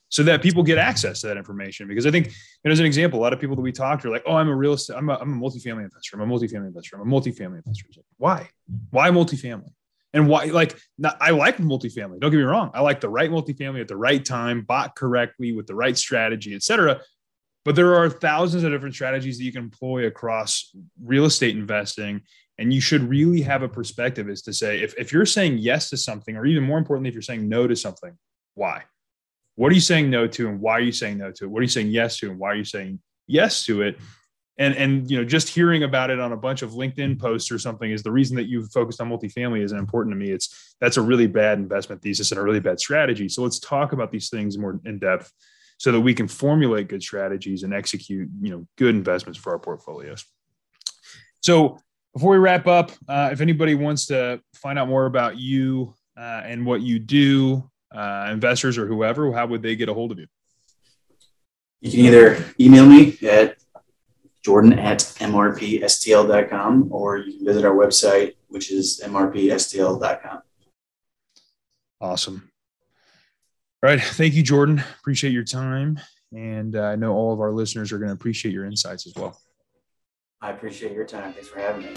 so that people get access to that information. Because I think, and as an example, a lot of people that we talk to are like, oh, I'm a real estate, I'm a, I'm a multifamily investor. I'm a multifamily investor. I'm a multifamily investor. Like, why? Why multifamily? And why, like, not, I like multifamily. Don't get me wrong. I like the right multifamily at the right time, bought correctly with the right strategy, et cetera but there are thousands of different strategies that you can employ across real estate investing and you should really have a perspective is to say if, if you're saying yes to something or even more importantly if you're saying no to something why what are you saying no to and why are you saying no to it what are you saying yes to and why are you saying yes to it and and you know just hearing about it on a bunch of linkedin posts or something is the reason that you've focused on multifamily isn't important to me. It's that's a really bad investment thesis and a really bad strategy. So let's talk about these things more in depth so that we can formulate good strategies and execute you know good investments for our portfolios. So before we wrap up uh, if anybody wants to find out more about you uh, and what you do uh, investors or whoever how would they get a hold of you? You can either email me at jordan at mrpstl.com or you can visit our website which is mrpstl.com awesome all right. Thank you, Jordan. Appreciate your time. And uh, I know all of our listeners are going to appreciate your insights as well. I appreciate your time. Thanks for having me.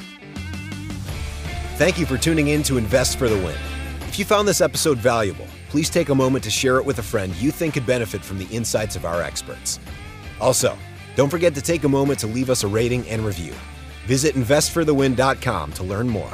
Thank you for tuning in to Invest for the Win. If you found this episode valuable, please take a moment to share it with a friend you think could benefit from the insights of our experts. Also, don't forget to take a moment to leave us a rating and review. Visit investforthewin.com to learn more.